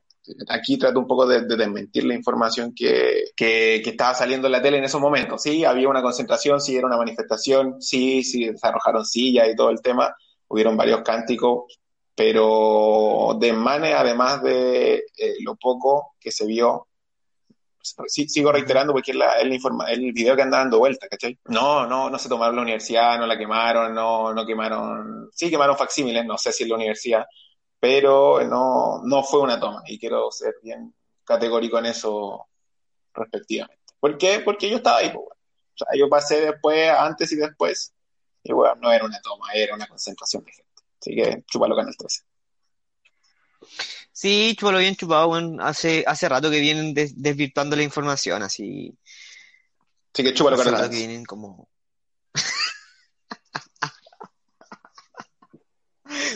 aquí trato un poco de, de desmentir la información que, que, que estaba saliendo en la tele en esos momentos. Sí, había una concentración, sí, era una manifestación, sí, sí, se arrojaron sillas y todo el tema, hubieron varios cánticos, pero desmane, además de eh, lo poco que se vio, sí, sigo reiterando porque es, la, es la informa- el video que anda dando vuelta, ¿cachai? No, no, no se tomaron la universidad, no la quemaron, no, no quemaron, sí quemaron facsímiles, no sé si en la universidad, pero no, no fue una toma y quiero ser bien categórico en eso respectivamente. ¿Por qué? Porque yo estaba ahí, pues, bueno. o sea, yo pasé después, antes y después, y bueno, no era una toma, era una concentración de gente. Así que chúpalo Canal 13. Sí, chúpalo bien chupado, weón. Hace, hace rato que vienen des- desvirtuando la información, así. Así que chúpalo Hace rato que 13. vienen como.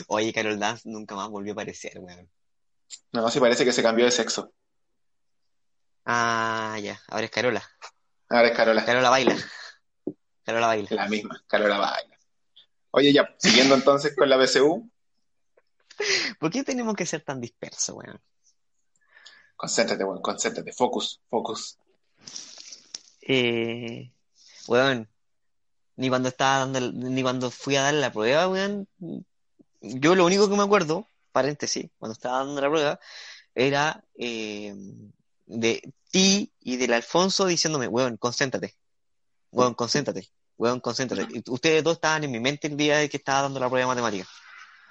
Oye, Carol Dance nunca más volvió a aparecer, weón. No, sí parece que se cambió de sexo. Ah, ya, ahora es Carola. Ahora es Carola, Carola baila. Carola baila. la misma, Carola baila. Oye, ya, siguiendo entonces con la BCU, ¿Por qué tenemos que ser tan dispersos, weón? concéntrate, bueno, concéntrate, focus, focus. Eh, weón, ni cuando estaba dando, ni cuando fui a dar la prueba, weón, yo lo único que me acuerdo, paréntesis, cuando estaba dando la prueba, era eh, de ti y del Alfonso diciéndome, weón, concéntrate, weón, concéntrate, weón, concéntrate. Y ustedes dos estaban en mi mente el día de que estaba dando la prueba de matemática.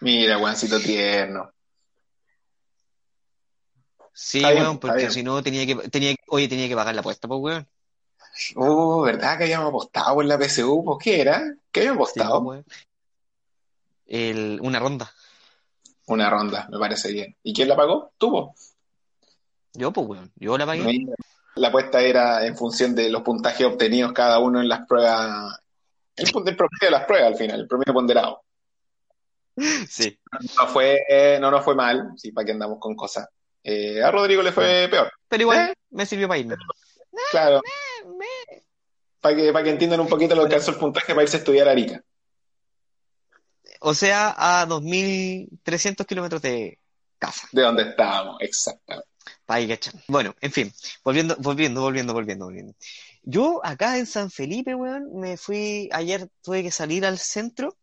Mira, guancito tierno. Sí, Está weón, porque si no tenía que, tenía, oye, tenía que pagar la apuesta, pues, weón. Oh, ¿verdad que habíamos apostado en la PSU? ¿Por qué era? ¿Qué habíamos Sí, apostado? pues, weón. El, una ronda. Una ronda, me parece bien. ¿Y quién la pagó? Tú, po. Yo, pues, weón, yo la pagué. La apuesta era en función de los puntajes obtenidos cada uno en las pruebas, el, el promedio de las pruebas al final, el promedio ponderado. Sí. No fue, eh, no nos fue mal, sí, para que andamos con cosas. Eh, a Rodrigo le fue peor. Pero igual ¿Eh? me sirvió para irme. Claro. Para que, para que entiendan un poquito lo que alcanzó el puntaje para irse a estudiar a Arica. O sea, a 2.300 kilómetros de casa. De donde estábamos, exactamente. Bueno, en fin, volviendo, volviendo, volviendo, volviendo, volviendo. Yo acá en San Felipe, weón, me fui, ayer tuve que salir al centro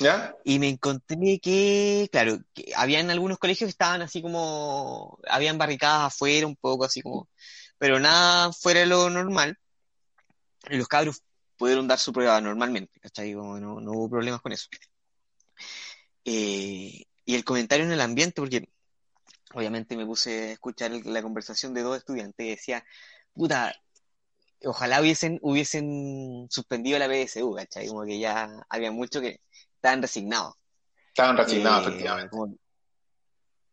¿Ya? y me encontré que, claro, que habían algunos colegios que estaban así como, habían barricadas afuera, un poco así como, pero nada fuera de lo normal. Y los cabros pudieron dar su prueba normalmente, ¿cachai? Como no, no hubo problemas con eso. Eh, y el comentario en el ambiente, porque obviamente me puse a escuchar la conversación de dos estudiantes y decía, puta, ojalá hubiesen, hubiesen suspendido la PSU, ¿cachai? Como que ya había muchos que estaban resignados. Estaban resignados, Eh, efectivamente. como,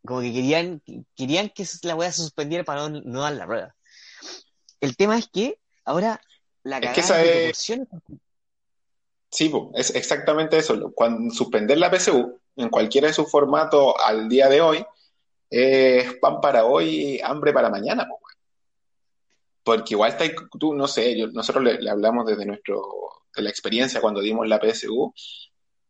como que querían, querían que la weá se suspendiera para no, no dar la prueba. El tema es que ahora la Es que esa es- Sí, po, es exactamente eso. Cuando suspender la PSU en cualquiera de sus formatos al día de hoy es pan para hoy, hambre para mañana, po. Porque igual está, tú, no sé, yo- nosotros le, le hablamos desde nuestro, de la experiencia cuando dimos la PSU.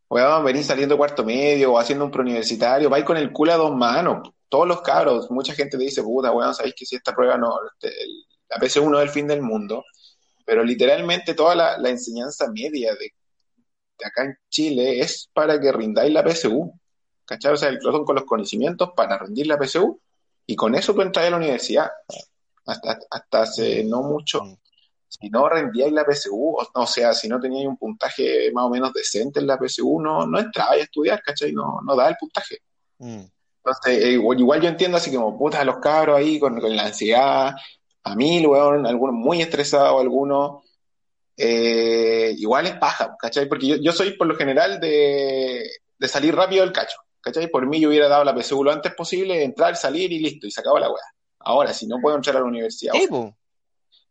Weón, venir saliendo cuarto medio o haciendo un preuniversitario, vais con el culo a dos manos. Todos los cabros, mucha gente te dice, puta, weón, sabéis que si esta prueba no, este, la PSU no es el fin del mundo. Pero literalmente toda la, la enseñanza media de de acá en Chile es para que rindáis la PSU. ¿Cachai? O sea, son con los conocimientos para rendir la PSU y con eso tú entras a la universidad. Hasta, hasta hace no mucho. Mm. Si no rendíais la PSU, o, o sea, si no teníais un puntaje más o menos decente en la PSU, no, no entrabais a estudiar, ¿cachai? No, no da el puntaje. mm, Entonces, eh, igual, igual yo entiendo así como, puta, los cabros ahí con, con la ansiedad, a mí, weón, algunos muy estresados, algunos, eh, igual es paja, ¿cachai? Porque yo, yo soy por lo general de, de salir rápido del cacho, ¿cachai? Por mí yo hubiera dado la PSU lo antes posible, entrar, salir y listo, y se acabó la weá. Ahora, si no puedo entrar a la universidad,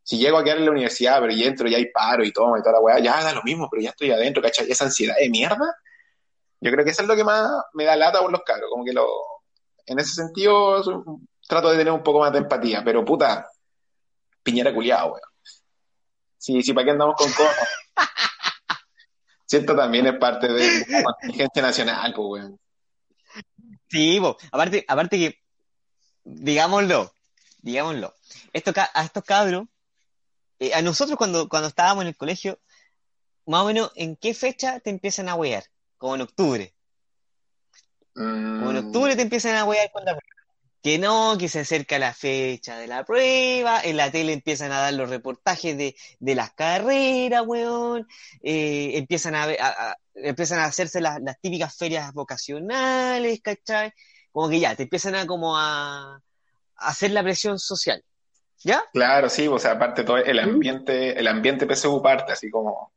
si llego a quedar en la universidad, pero ya entro, ya hay paro y todo, y toda la weá, ya da lo mismo, pero ya estoy adentro, ¿cachai? Esa ansiedad de mierda, yo creo que eso es lo que más me da lata por los cabros, como que lo, en ese sentido trato de tener un poco más de empatía, pero puta, piñera culiado, weón. Sí, sí, ¿para qué andamos con cosas? Siento también es parte de la contingencia nacional, pues, weón. Sí, po. Aparte, aparte que, digámoslo, digámoslo, esto, ca- a estos cabros, eh, a nosotros cuando, cuando estábamos en el colegio, más o menos, ¿en qué fecha te empiezan a wear? Como en octubre. Como en Mm, octubre te empiezan a wear con la. Que no, que se acerca la fecha de la prueba, en la tele empiezan a dar los reportajes de, de las carreras, weón, eh, empiezan a, ver- a- a- empiezan a hacerse las, las típicas ferias vocacionales, ¿cachai? Como que ya, te empiezan a como a, a hacer la presión social, ¿ya? Claro, sí, o sea, aparte todo el ambiente, el ambiente PSU parte, así como,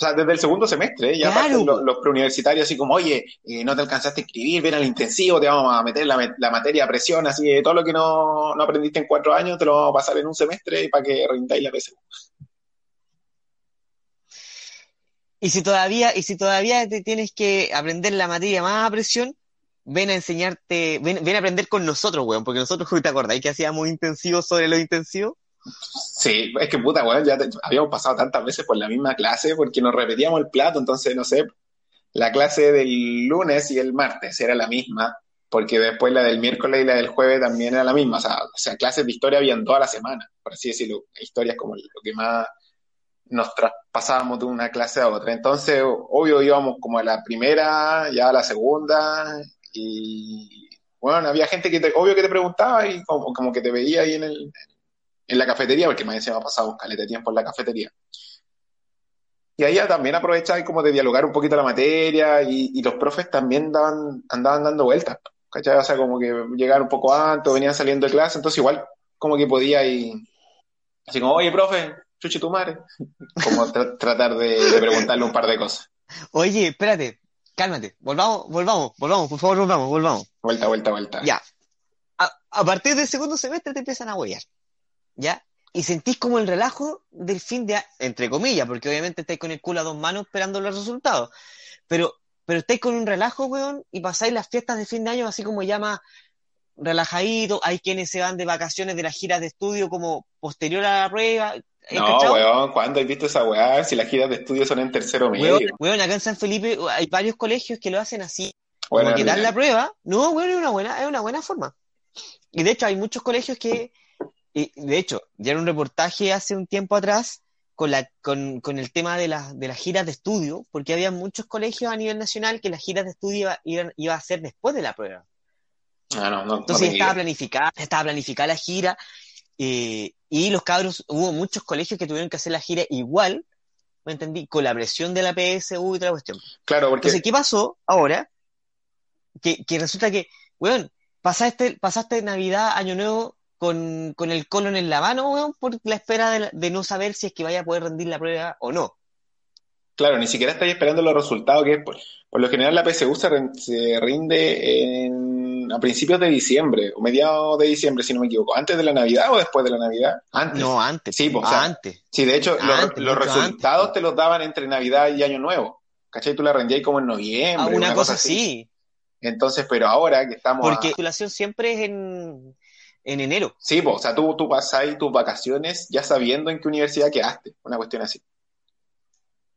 o sea, desde el segundo semestre, ¿eh? ya Claro, los, preuniversitarios así como, oye, eh, no te alcanzaste a escribir, ven al intensivo, te vamos a meter la, la materia a presión, así que todo lo que no, no aprendiste en cuatro años te lo vamos a pasar en un semestre para que rindáis la PSU. Y si todavía, y si todavía te tienes que aprender la materia más a presión, ven a enseñarte, ven, ven a aprender con nosotros, weón, porque nosotros, ¿te acordáis que hacíamos intensivos sobre los intensivos? Sí, es que puta, weón, ya habíamos pasado tantas veces por la misma clase porque nos repetíamos el plato, entonces, no sé, la clase del lunes y el martes era la misma, porque después la del miércoles y la del jueves también era la misma, o sea, o sea, clases de historia habían toda la semana, por así decirlo, historia es como lo que más nos traspasábamos de una clase a otra, entonces, obvio, íbamos como a la primera, ya a la segunda, y bueno, había gente que te, obvio que te preguntaba y como, como que te veía ahí en el, en la cafetería, porque más encima ha pasado un caleta de tiempo en la cafetería. Y ahí también aprovechaba como de dialogar un poquito la materia y, y los profes también daban, andaban dando vueltas, ¿cachai? O sea, como que llegar un poco antes, venían saliendo de clase, entonces igual como que podía ir, así como, oye, profe, chuchi tu madre, como tra- tratar de, de preguntarle un par de cosas. Oye, espérate, cálmate, volvamos, volvamos, volvamos, por favor, volvamos, volvamos. Vuelta, vuelta, vuelta. Ya. a, a partir del segundo semestre te empiezan a huear, ¿ya? Y sentís como el relajo del fin de año, entre comillas, porque obviamente estáis con el culo a dos manos esperando los resultados, pero, pero estáis con un relajo, weón, y pasáis las fiestas de fin de año así como llama relajadito, hay quienes se van de vacaciones de las giras de estudio como posterior a la prueba. ¿hay No, cachado? weón, ¿cuándo has visto esa weá? Si las giras de estudio son en tercero medio. Weón, weón, acá en San Felipe hay varios colegios que lo hacen así, Bueno, como que dan la prueba. No, weón, es una buena, es una buena forma. Y de hecho hay muchos colegios que, y de hecho, ya era un reportaje hace un tiempo atrás con la, con, con el tema de las, de las giras de estudio, porque había muchos colegios a nivel nacional que las giras de estudio iba, iban- iba a ser después de la prueba. Ah, no, no, no Entonces estaba planificada, estaba planificada la gira, eh, y los cabros, hubo muchos colegios que tuvieron que hacer la gira igual, ¿me entendí? Con la presión de la PSU y toda la cuestión. Claro, porque Entonces, ¿qué pasó ahora? Que, que resulta que, weón, pasaste, pasaste Navidad, Año Nuevo con, con el colon en la mano, weón, por la espera de, de no saber si es que vaya a poder rendir la prueba o no. Claro, ni siquiera estáis esperando los resultados, que es por, por lo general la PSU se, rin- se rinde en- a principios de diciembre, o mediados de diciembre, si no me equivoco. ¿Antes de la Navidad o después de la Navidad? Antes. No, antes. Sí, pues, o sea, antes. Sí, de hecho, los, Antes, los mucho resultados antes. te los daban entre Navidad y Año Nuevo. ¿Cachai? Tú la rendías como en noviembre, Ah, una, una cosa así. Entonces, pero ahora que estamos a- Porque la titulación siempre es en, en enero. Sí, pues, o sea, tú, tú pasáis tus vacaciones ya sabiendo en qué universidad quedaste, una cuestión así.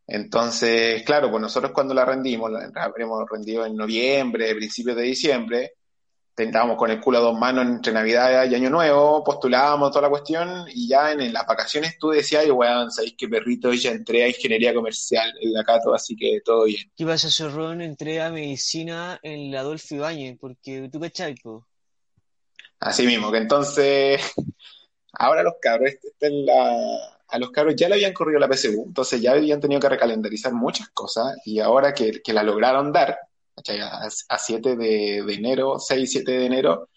Entonces, claro, pues nosotros cuando la rendimos, la habremos rendido en noviembre, principios de diciembre, estábamos con el culo a dos manos entre Navidad y Año Nuevo, postulábamos toda la cuestión y ya en, en las vacaciones tú decías, "Ay, weón, sabéis que perrito, ya entré a ingeniería comercial en la Cato, así que todo bien. ¿Qué pasa, Zorrón? Entré a medicina en la Adolfo Ibáñez, porque tú cachai, po. Así mismo, que entonces, ahora los cabros, esta es la- a los cabros ya le habían corrido la PSU, entonces ya habían tenido que recalendarizar muchas cosas y ahora que, que la lograron dar. A, a 7 de, enero, 6, 7 de enero,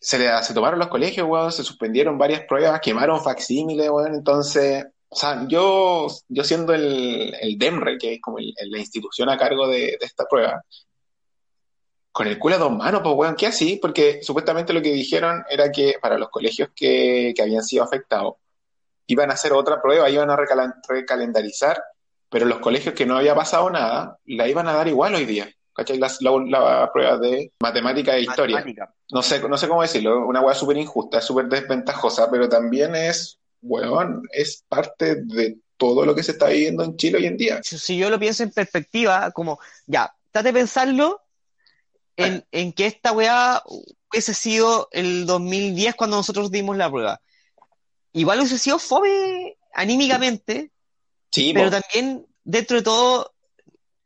se, le, se tomaron los colegios, weón, se suspendieron varias pruebas, quemaron facsímiles, weón, entonces, o sea, yo, yo siendo el, el DEMRE, que es como el- la institución a cargo de esta prueba, con el culo a dos manos, pues, weón, ¿qué así? Porque supuestamente lo que dijeron era que para los colegios que, que habían sido afectados, iban a hacer otra prueba, iban a recalen- recalendarizar, pero los colegios que no había pasado nada, la iban a dar igual hoy día. ¿Cachai? Las, la, la prueba de matemática e historia. Matemática. No sé, no sé cómo decirlo, una weá súper injusta, súper desventajosa, pero también es, weón, es parte de todo lo que se está viviendo en Chile hoy en día. Si si yo lo pienso en perspectiva, como, ya, trate de pensarlo en, en que esta weá hubiese sido el 2010 cuando nosotros dimos la prueba. Igual hubiese sido fome anímicamente, Sí, pero también dentro de todo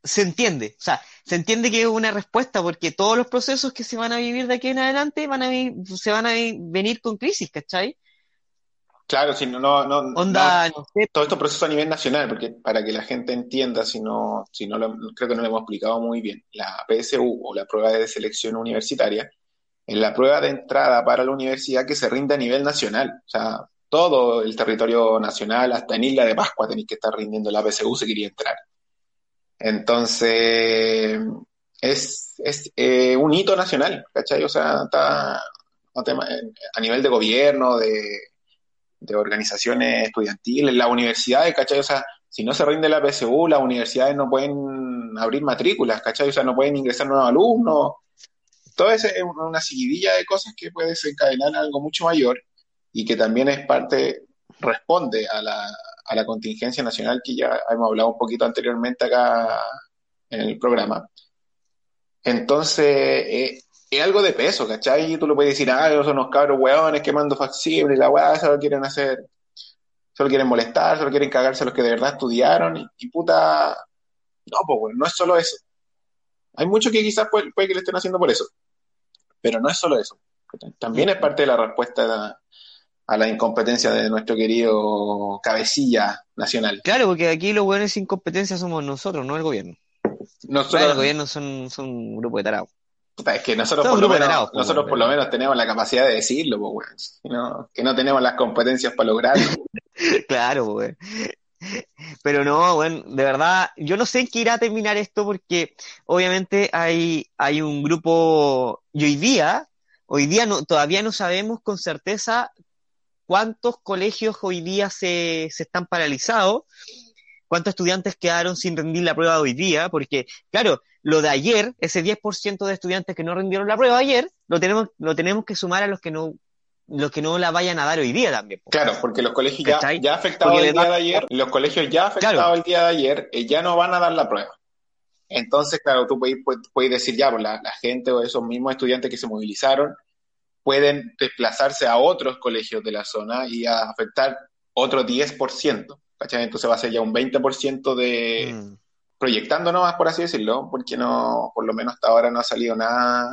se entiende. O sea, se entiende que es una respuesta porque todos los procesos que se van a vivir de aquí en adelante van a se van a venir con crisis, ¿cachai? Claro, si no, no, no, Onda, no- todo estos procesos a nivel nacional, porque para que la gente entienda, si no, si no lo, creo que no lo hemos explicado muy bien, la PSU o la prueba de selección universitaria es la prueba de entrada para la universidad que se rinde a nivel nacional. O sea, todo el territorio nacional, hasta en Isla de Pascua tenéis que estar rindiendo la PSU si quería entrar. Entonces, es, es eh, un hito nacional, ¿cachai? O sea, está a nivel de gobierno, de, de organizaciones estudiantiles, las universidades, ¿cachai? O sea, si no se rinde la PSU, las universidades no pueden abrir matrículas, ¿cachai? O sea, no pueden ingresar nuevos alumnos. Todo eso es una seguidilla de cosas que puede desencadenar algo mucho mayor y que también es parte, responde a la, a la contingencia nacional que ya hemos hablado un poquito anteriormente acá en el programa. Entonces, eh, es algo de peso, ¿cachai? Y tú lo puedes decir, ah, son unos cabros hueones quemando facsibles, la weá, solo quieren hacer, solo quieren molestar, solo quieren cagarse a los que de verdad estudiaron, y, y puta, no, pues bueno, no es solo eso. Hay mucho que quizás puede, puede que le estén haciendo por eso, pero no es solo eso. También es parte de la respuesta a la, a la incompetencia de nuestro querido cabecilla nacional. claro, porque aquí los buenos sin competencia somos nosotros, no el gobierno. Nosotros, Bueno, el gobierno son, son un grupo de tarados. Puta, es que nosotros por lo menos, nosotros por lo menos tenemos la capacidad de decirlo, weón. Que no, que no tenemos las competencias para lograrlo. Claro. Pero no, bueno, de verdad, yo no sé en qué irá a terminar esto porque obviamente hay, hay un grupo, y hoy día, hoy día no, todavía no sabemos con certeza cuántos colegios hoy día se, se están paralizados, cuántos estudiantes quedaron sin rendir la prueba hoy día, porque, claro, lo de ayer, ese 10% de estudiantes que no rindieron la prueba ayer, lo tenemos, lo tenemos que sumar a los que no los que no la vayan a dar hoy día también. Claro, porque los colegios ya, ya afectados el día de ayer, los colegios ya afectados el día de ayer, eh, ya no van a dar la prueba. Entonces, claro, tú puedes, puedes decir ya, pues la, la, gente o esos mismos estudiantes que se movilizaron pueden desplazarse a otros colegios de la zona y a afectar otro 10%. ¿Cachai? Entonces va a ser ya un 20% de... Mm. Proyectando nomás, por así decirlo, porque no, por lo menos hasta ahora no ha salido nada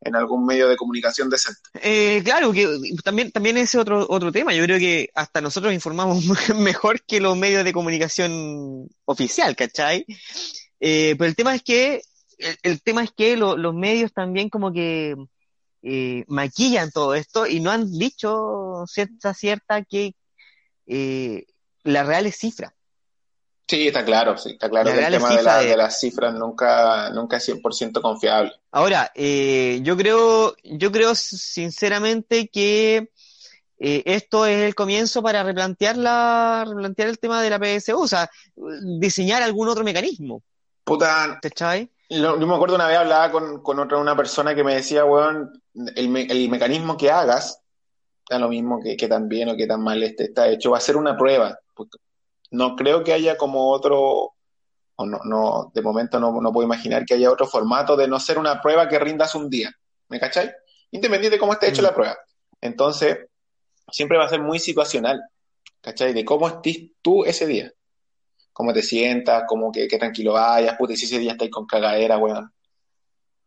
en algún medio de comunicación decente. Eh, claro, que también, también ese otro, otro tema. Yo creo que hasta nosotros informamos mejor que los medios de comunicación oficial, ¿cachai? Eh, pero el tema es que, el, tema es que los medios también como que eh, maquillan todo esto y no han dicho cierta cierta que eh, la real es cifra. Sí, está claro, sí, está claro que el tema de, la, de... las cifras nunca, nunca es 100% confiable. Ahora, eh, yo creo, yo creo sinceramente que eh, esto es el comienzo para replantear la, replantear el tema de la PSU, o sea, diseñar algún otro mecanismo. Puta. ¿Cachai? Yo, me acuerdo una vez hablaba con, con otra una persona que me decía, weón, el, el mecanismo que hagas, da lo mismo que, que tan bien o que tan mal este está hecho, va a ser una prueba no creo que haya como otro, o no, no de momento no, no, puedo imaginar que haya otro formato de no ser una prueba que rindas un día. ¿Me cachai? Independiente de cómo esté hecho mm. la prueba. Entonces, siempre va a ser muy situacional, ¿cachai? De cómo estés tú ese día. Cómo te sientas, cómo que, tranquilo vayas, puta, y si ese día estáis con cagadera, weón.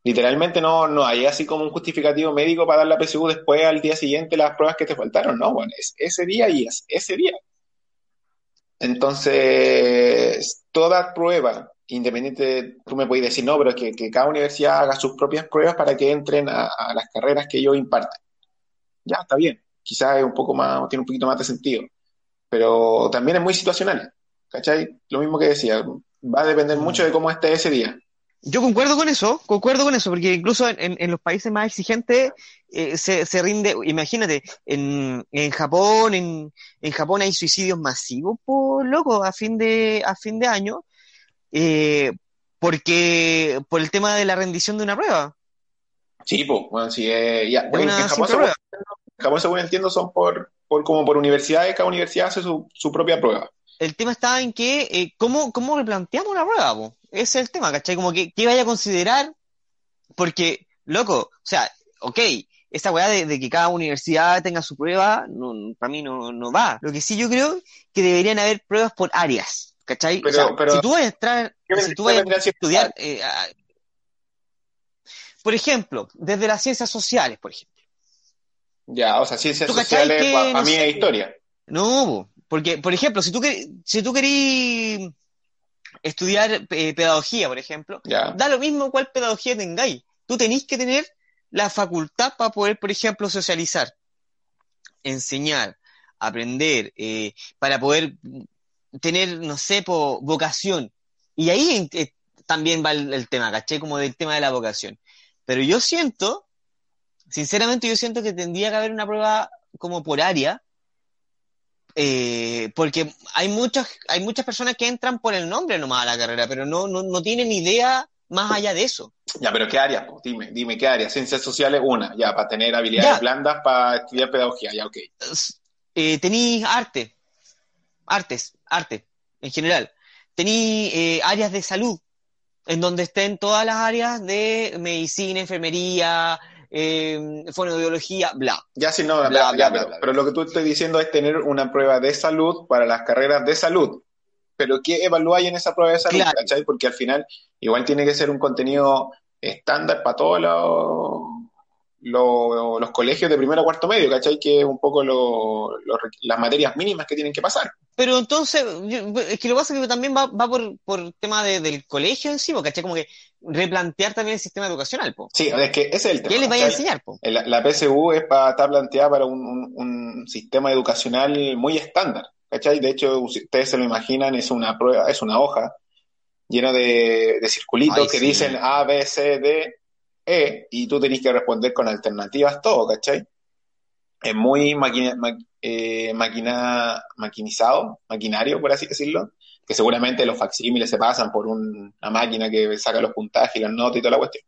Literalmente no, no hay así como un justificativo médico para dar la PSU después al día siguiente las pruebas que te faltaron, no, bueno, es ese día y es ese día. Entonces, toda prueba, independiente, tú me puedes decir, no, pero que, que cada universidad haga sus propias pruebas para que entren a, las carreras que ellos imparten. Ya, está bien. Quizás es un poco más, tiene un poquito más de sentido. Pero también es muy situacional. ¿Cachai? Lo mismo que decía, va a depender mucho de cómo esté ese día. Yo concuerdo con eso, concuerdo con eso, porque incluso en, en los países más exigentes eh, se, se, rinde, imagínate, en, en Japón, en, en, Japón hay suicidios masivos, por loco, a fin de, a fin de año, eh, porque, por el tema de la rendición de una prueba. Sí, pues, bueno, sí, eh, ya, en, Japón, según, Japón, según entiendo, son por, por, como por universidades, cada universidad hace su, su propia prueba. El tema está en que, eh, ¿cómo, ¿cómo replanteamos la prueba? Po? Ese es el tema, ¿cachai? Como que, ¿qué vaya a considerar? Porque, loco, o sea, ok, esa weá de, que cada universidad tenga su prueba, no, para mí no, no va. Lo que sí yo creo que deberían haber pruebas por áreas, ¿cachai? Pero, pero, si tú vas a entrar, si tú vas a estudiar, eh, por ejemplo, desde las ciencias sociales, por ejemplo. Ya, o sea, ciencias sociales para mí es historia. No, porque, por ejemplo, si tú, si tú querís estudiar eh, pedagogía, por ejemplo, da lo mismo cuál pedagogía tengáis. Tú tenéis que tener la facultad para poder, por ejemplo, socializar, enseñar, aprender, eh, para poder tener, no sé, vocación. Y ahí eh, también va el, tema, ¿caché? Como del tema de la vocación. Pero yo siento, sinceramente yo siento que tendría que haber una prueba como por área, eh, porque hay muchas, hay muchas personas que entran por el nombre nomás a la carrera, pero no, no, no tienen idea más allá de eso. Ya, pero ¿qué áreas? dime, dime, ¿qué áreas? Ciencias sociales, una, ya, para tener habilidades blandas para estudiar pedagogía, ya, ok. Eh, tenéis arte, artes, arte, en general. Tenéis eh, áreas de salud, en donde estén todas las áreas de medicina, enfermería, eh, fonoaudiología, bla. Ya sí, no, bla, bla, bla, pero, lo que tú estoy diciendo es tener una prueba de salud para las carreras de salud. Pero ¿qué evaluáis en esa prueba de salud? Porque al final igual tiene que ser un contenido estándar para todos los, los colegios de primero a cuarto medio, ¿cachai? Que es un poco las materias mínimas que tienen que pasar. Pero entonces, es que lo que pasa es que también va, va por, por tema del colegio en sí, ¿cachai? Como que replantear también el sistema educacional, po. Sí, es que ese es el tema. ¿Qué les vaya a enseñar, po? La, la, PSU es para estar planteada para un, un, sistema educacional muy estándar, ¿cachai? De hecho, ustedes se lo imaginan, es una prueba, es una hoja llena de, de circulitos que dicen A, B, C, D, E y tú tenés que responder con alternativas todo, ¿cachai? Es muy maquina, eh, máquina, maquinizado, maquinario, por así decirlo, que seguramente los facsímiles se pasan por una máquina que saca los puntajes y las notas y toda la cuestión.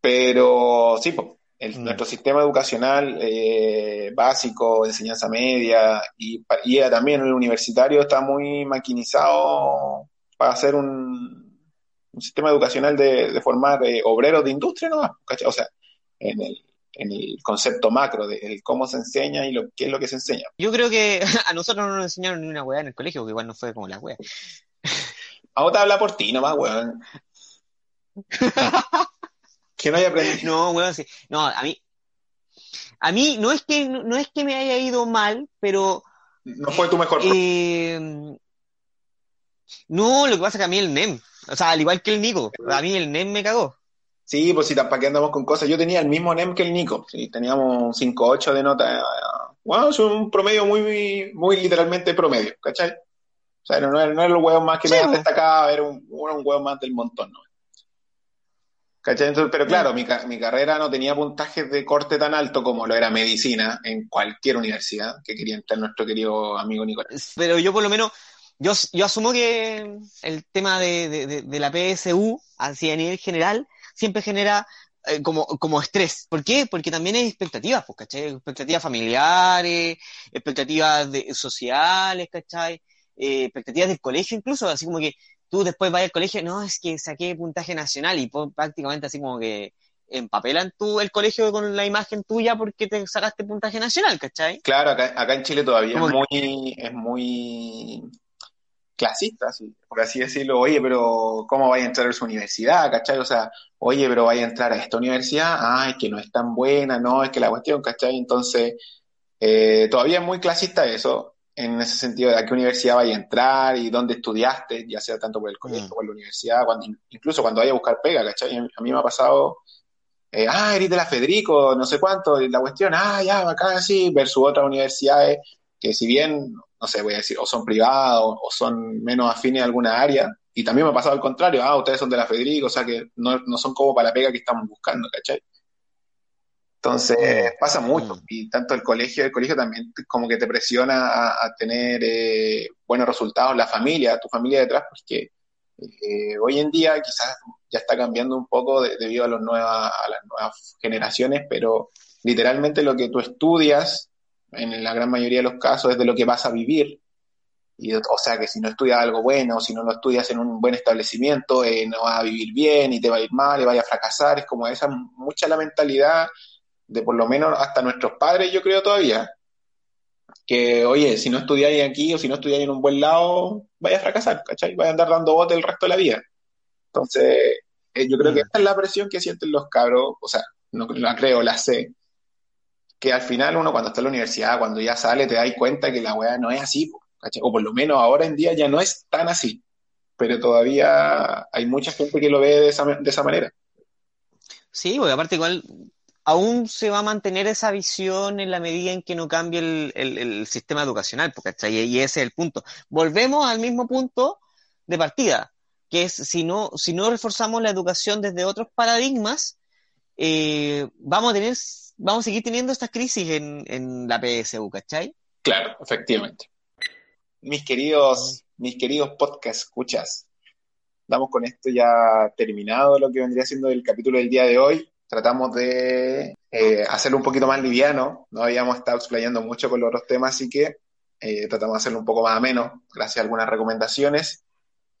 Pero sí, pues, nuestro sistema educacional eh, básico, enseñanza media y, y también el universitario está muy maquinizado para hacer un, un sistema educacional de, formar eh, obreros de industria, ¿no? O sea, en el, en el concepto macro de cómo se enseña y lo, qué es lo que se enseña. Yo creo que a nosotros no nos enseñaron ni una weá en el colegio, porque igual no fue como la weá. Ahora te habla por ti nomás, weón. que no haya aprendido. No, weón, sí. No, a mí. A mí no es que no, es que me haya ido mal, pero. No fue tu mejor. Eh, no, lo que pasa es que a mí el NEM, o sea, al igual que el Nico, a mí el NEM me cagó. Sí, pues si ¿para qué andamos con cosas? Yo tenía el mismo NEM que el Nico, sí, teníamos 5.8 de nota. Bueno, es un promedio muy, muy literalmente promedio, ¿cachai? O sea, no, era, no el huevo más que me pues. destacaba, era un, era un huevo más del montón, ¿no? ¿Cachai? pero claro, mi, mi, carrera no tenía puntajes de corte tan alto como lo era medicina en cualquier universidad que quería entrar nuestro querido amigo Nicolás. Pero yo por lo menos, yo, yo asumo que el tema de, de, de la PSU, así a nivel general, siempre genera eh, como, como estrés. ¿Por qué? Porque también hay expectativas, pues, ¿cachai? Expectativas familiares, expectativas de, sociales, ¿cachai? Eh, expectativas del colegio incluso, así como que tú después vas al colegio, no, es que saqué puntaje nacional y prácticamente así como que empapelan tú el colegio con la imagen tuya porque te sacaste puntaje nacional, ¿cachai? Claro, acá, acá en Chile todavía es muy, es muy clasistas, por así decirlo, oye, pero ¿cómo vaya a entrar a su universidad? ¿Cachai? O sea, oye, pero vaya a entrar a esta universidad, es que no es tan buena, no, es que la cuestión, ¿cachai? Entonces, eh, todavía es muy clasista eso, en ese sentido de a qué universidad vaya a entrar y dónde estudiaste, ya sea tanto por el colegio como mm. por la universidad, cuando, incluso cuando vaya a buscar pega, ¿cachai? A mí me ha pasado, eh, ah, eres de la Federico, no sé cuánto, y la cuestión, ah, ya, acá sí, versus otras universidades que si bien no sé, voy a decir, o son privados o son menos afines a alguna área. Y también me ha pasado al contrario, ah, ustedes son de la Federico, o sea que no, son como para la pega que estamos buscando, ¿cachai? Entonces mm. pasa mucho. Mm. Y tanto el colegio, el colegio también como que te presiona a, tener eh, buenos resultados, la familia, tu familia detrás, porque eh, hoy en día quizás ya está cambiando un poco debido a, los nuevas, a las nuevas generaciones, pero literalmente lo que tú estudias en la gran mayoría de los casos es de lo que vas a vivir. Y, o sea que si no estudias algo bueno, si no lo estudias en un buen establecimiento, eh, no vas a vivir bien y te va a ir mal y vaya a fracasar. Es como esa mucha la mentalidad de por lo menos hasta nuestros padres, yo creo todavía, que oye, si no estudiáis aquí o si no estudiáis en un buen lado, vaya a fracasar, ¿cachai? Vaya a andar dando bote el resto de la vida. Entonces, eh, yo creo que mm. esta es la presión que sienten los cabros, o sea, no la creo, la sé, que al final uno cuando está en la universidad, cuando ya sale, te das cuenta que la weá no es así, o por lo menos ahora en día ya no es tan así, pero todavía hay mucha gente que lo ve de esa, de esa manera. Sí, porque aparte igual aún se va a mantener esa visión en la medida en que no cambie el, sistema educacional, porque y ese es el punto. Volvemos al mismo punto de partida, que es si no, si no reforzamos la educación desde otros paradigmas, eh, vamos a tener vamos a seguir teniendo estas crisis en, en la PSU, ¿cachai? Claro, efectivamente. Mis queridos, mis queridos podcast escuchas, damos con esto ya terminado lo que vendría siendo el capítulo del día de hoy. Tratamos de eh, hacerlo un poquito más liviano, no habíamos estado explayando mucho con los otros temas, así que eh, tratamos de hacerlo un poco más ameno, gracias a algunas recomendaciones.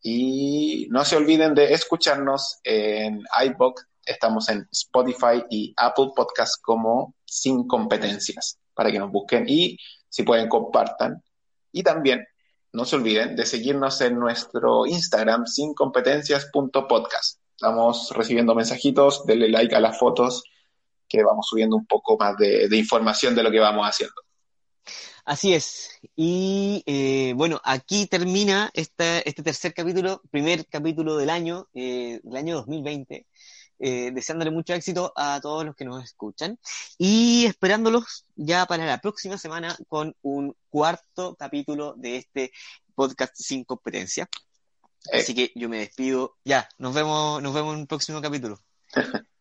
Y no se olviden de escucharnos en iBox Estamos en Spotify y Apple Podcast como Sin Competencias, para que nos busquen y si pueden compartan. Y también no se olviden de seguirnos en nuestro Instagram sincompetencias.podcast. Estamos recibiendo mensajitos, denle like a las fotos, que vamos subiendo un poco más de, información de lo que vamos haciendo. Así es. Y eh, bueno, aquí termina este, tercer capítulo, primer capítulo del año, eh, del año 2020 eh, deseándole mucho éxito a todos los que nos escuchan y esperándolos ya para la próxima semana con un cuarto capítulo de este podcast sin competencia. Eh. Así que yo me despido. Ya, nos vemos, nos vemos en un próximo capítulo.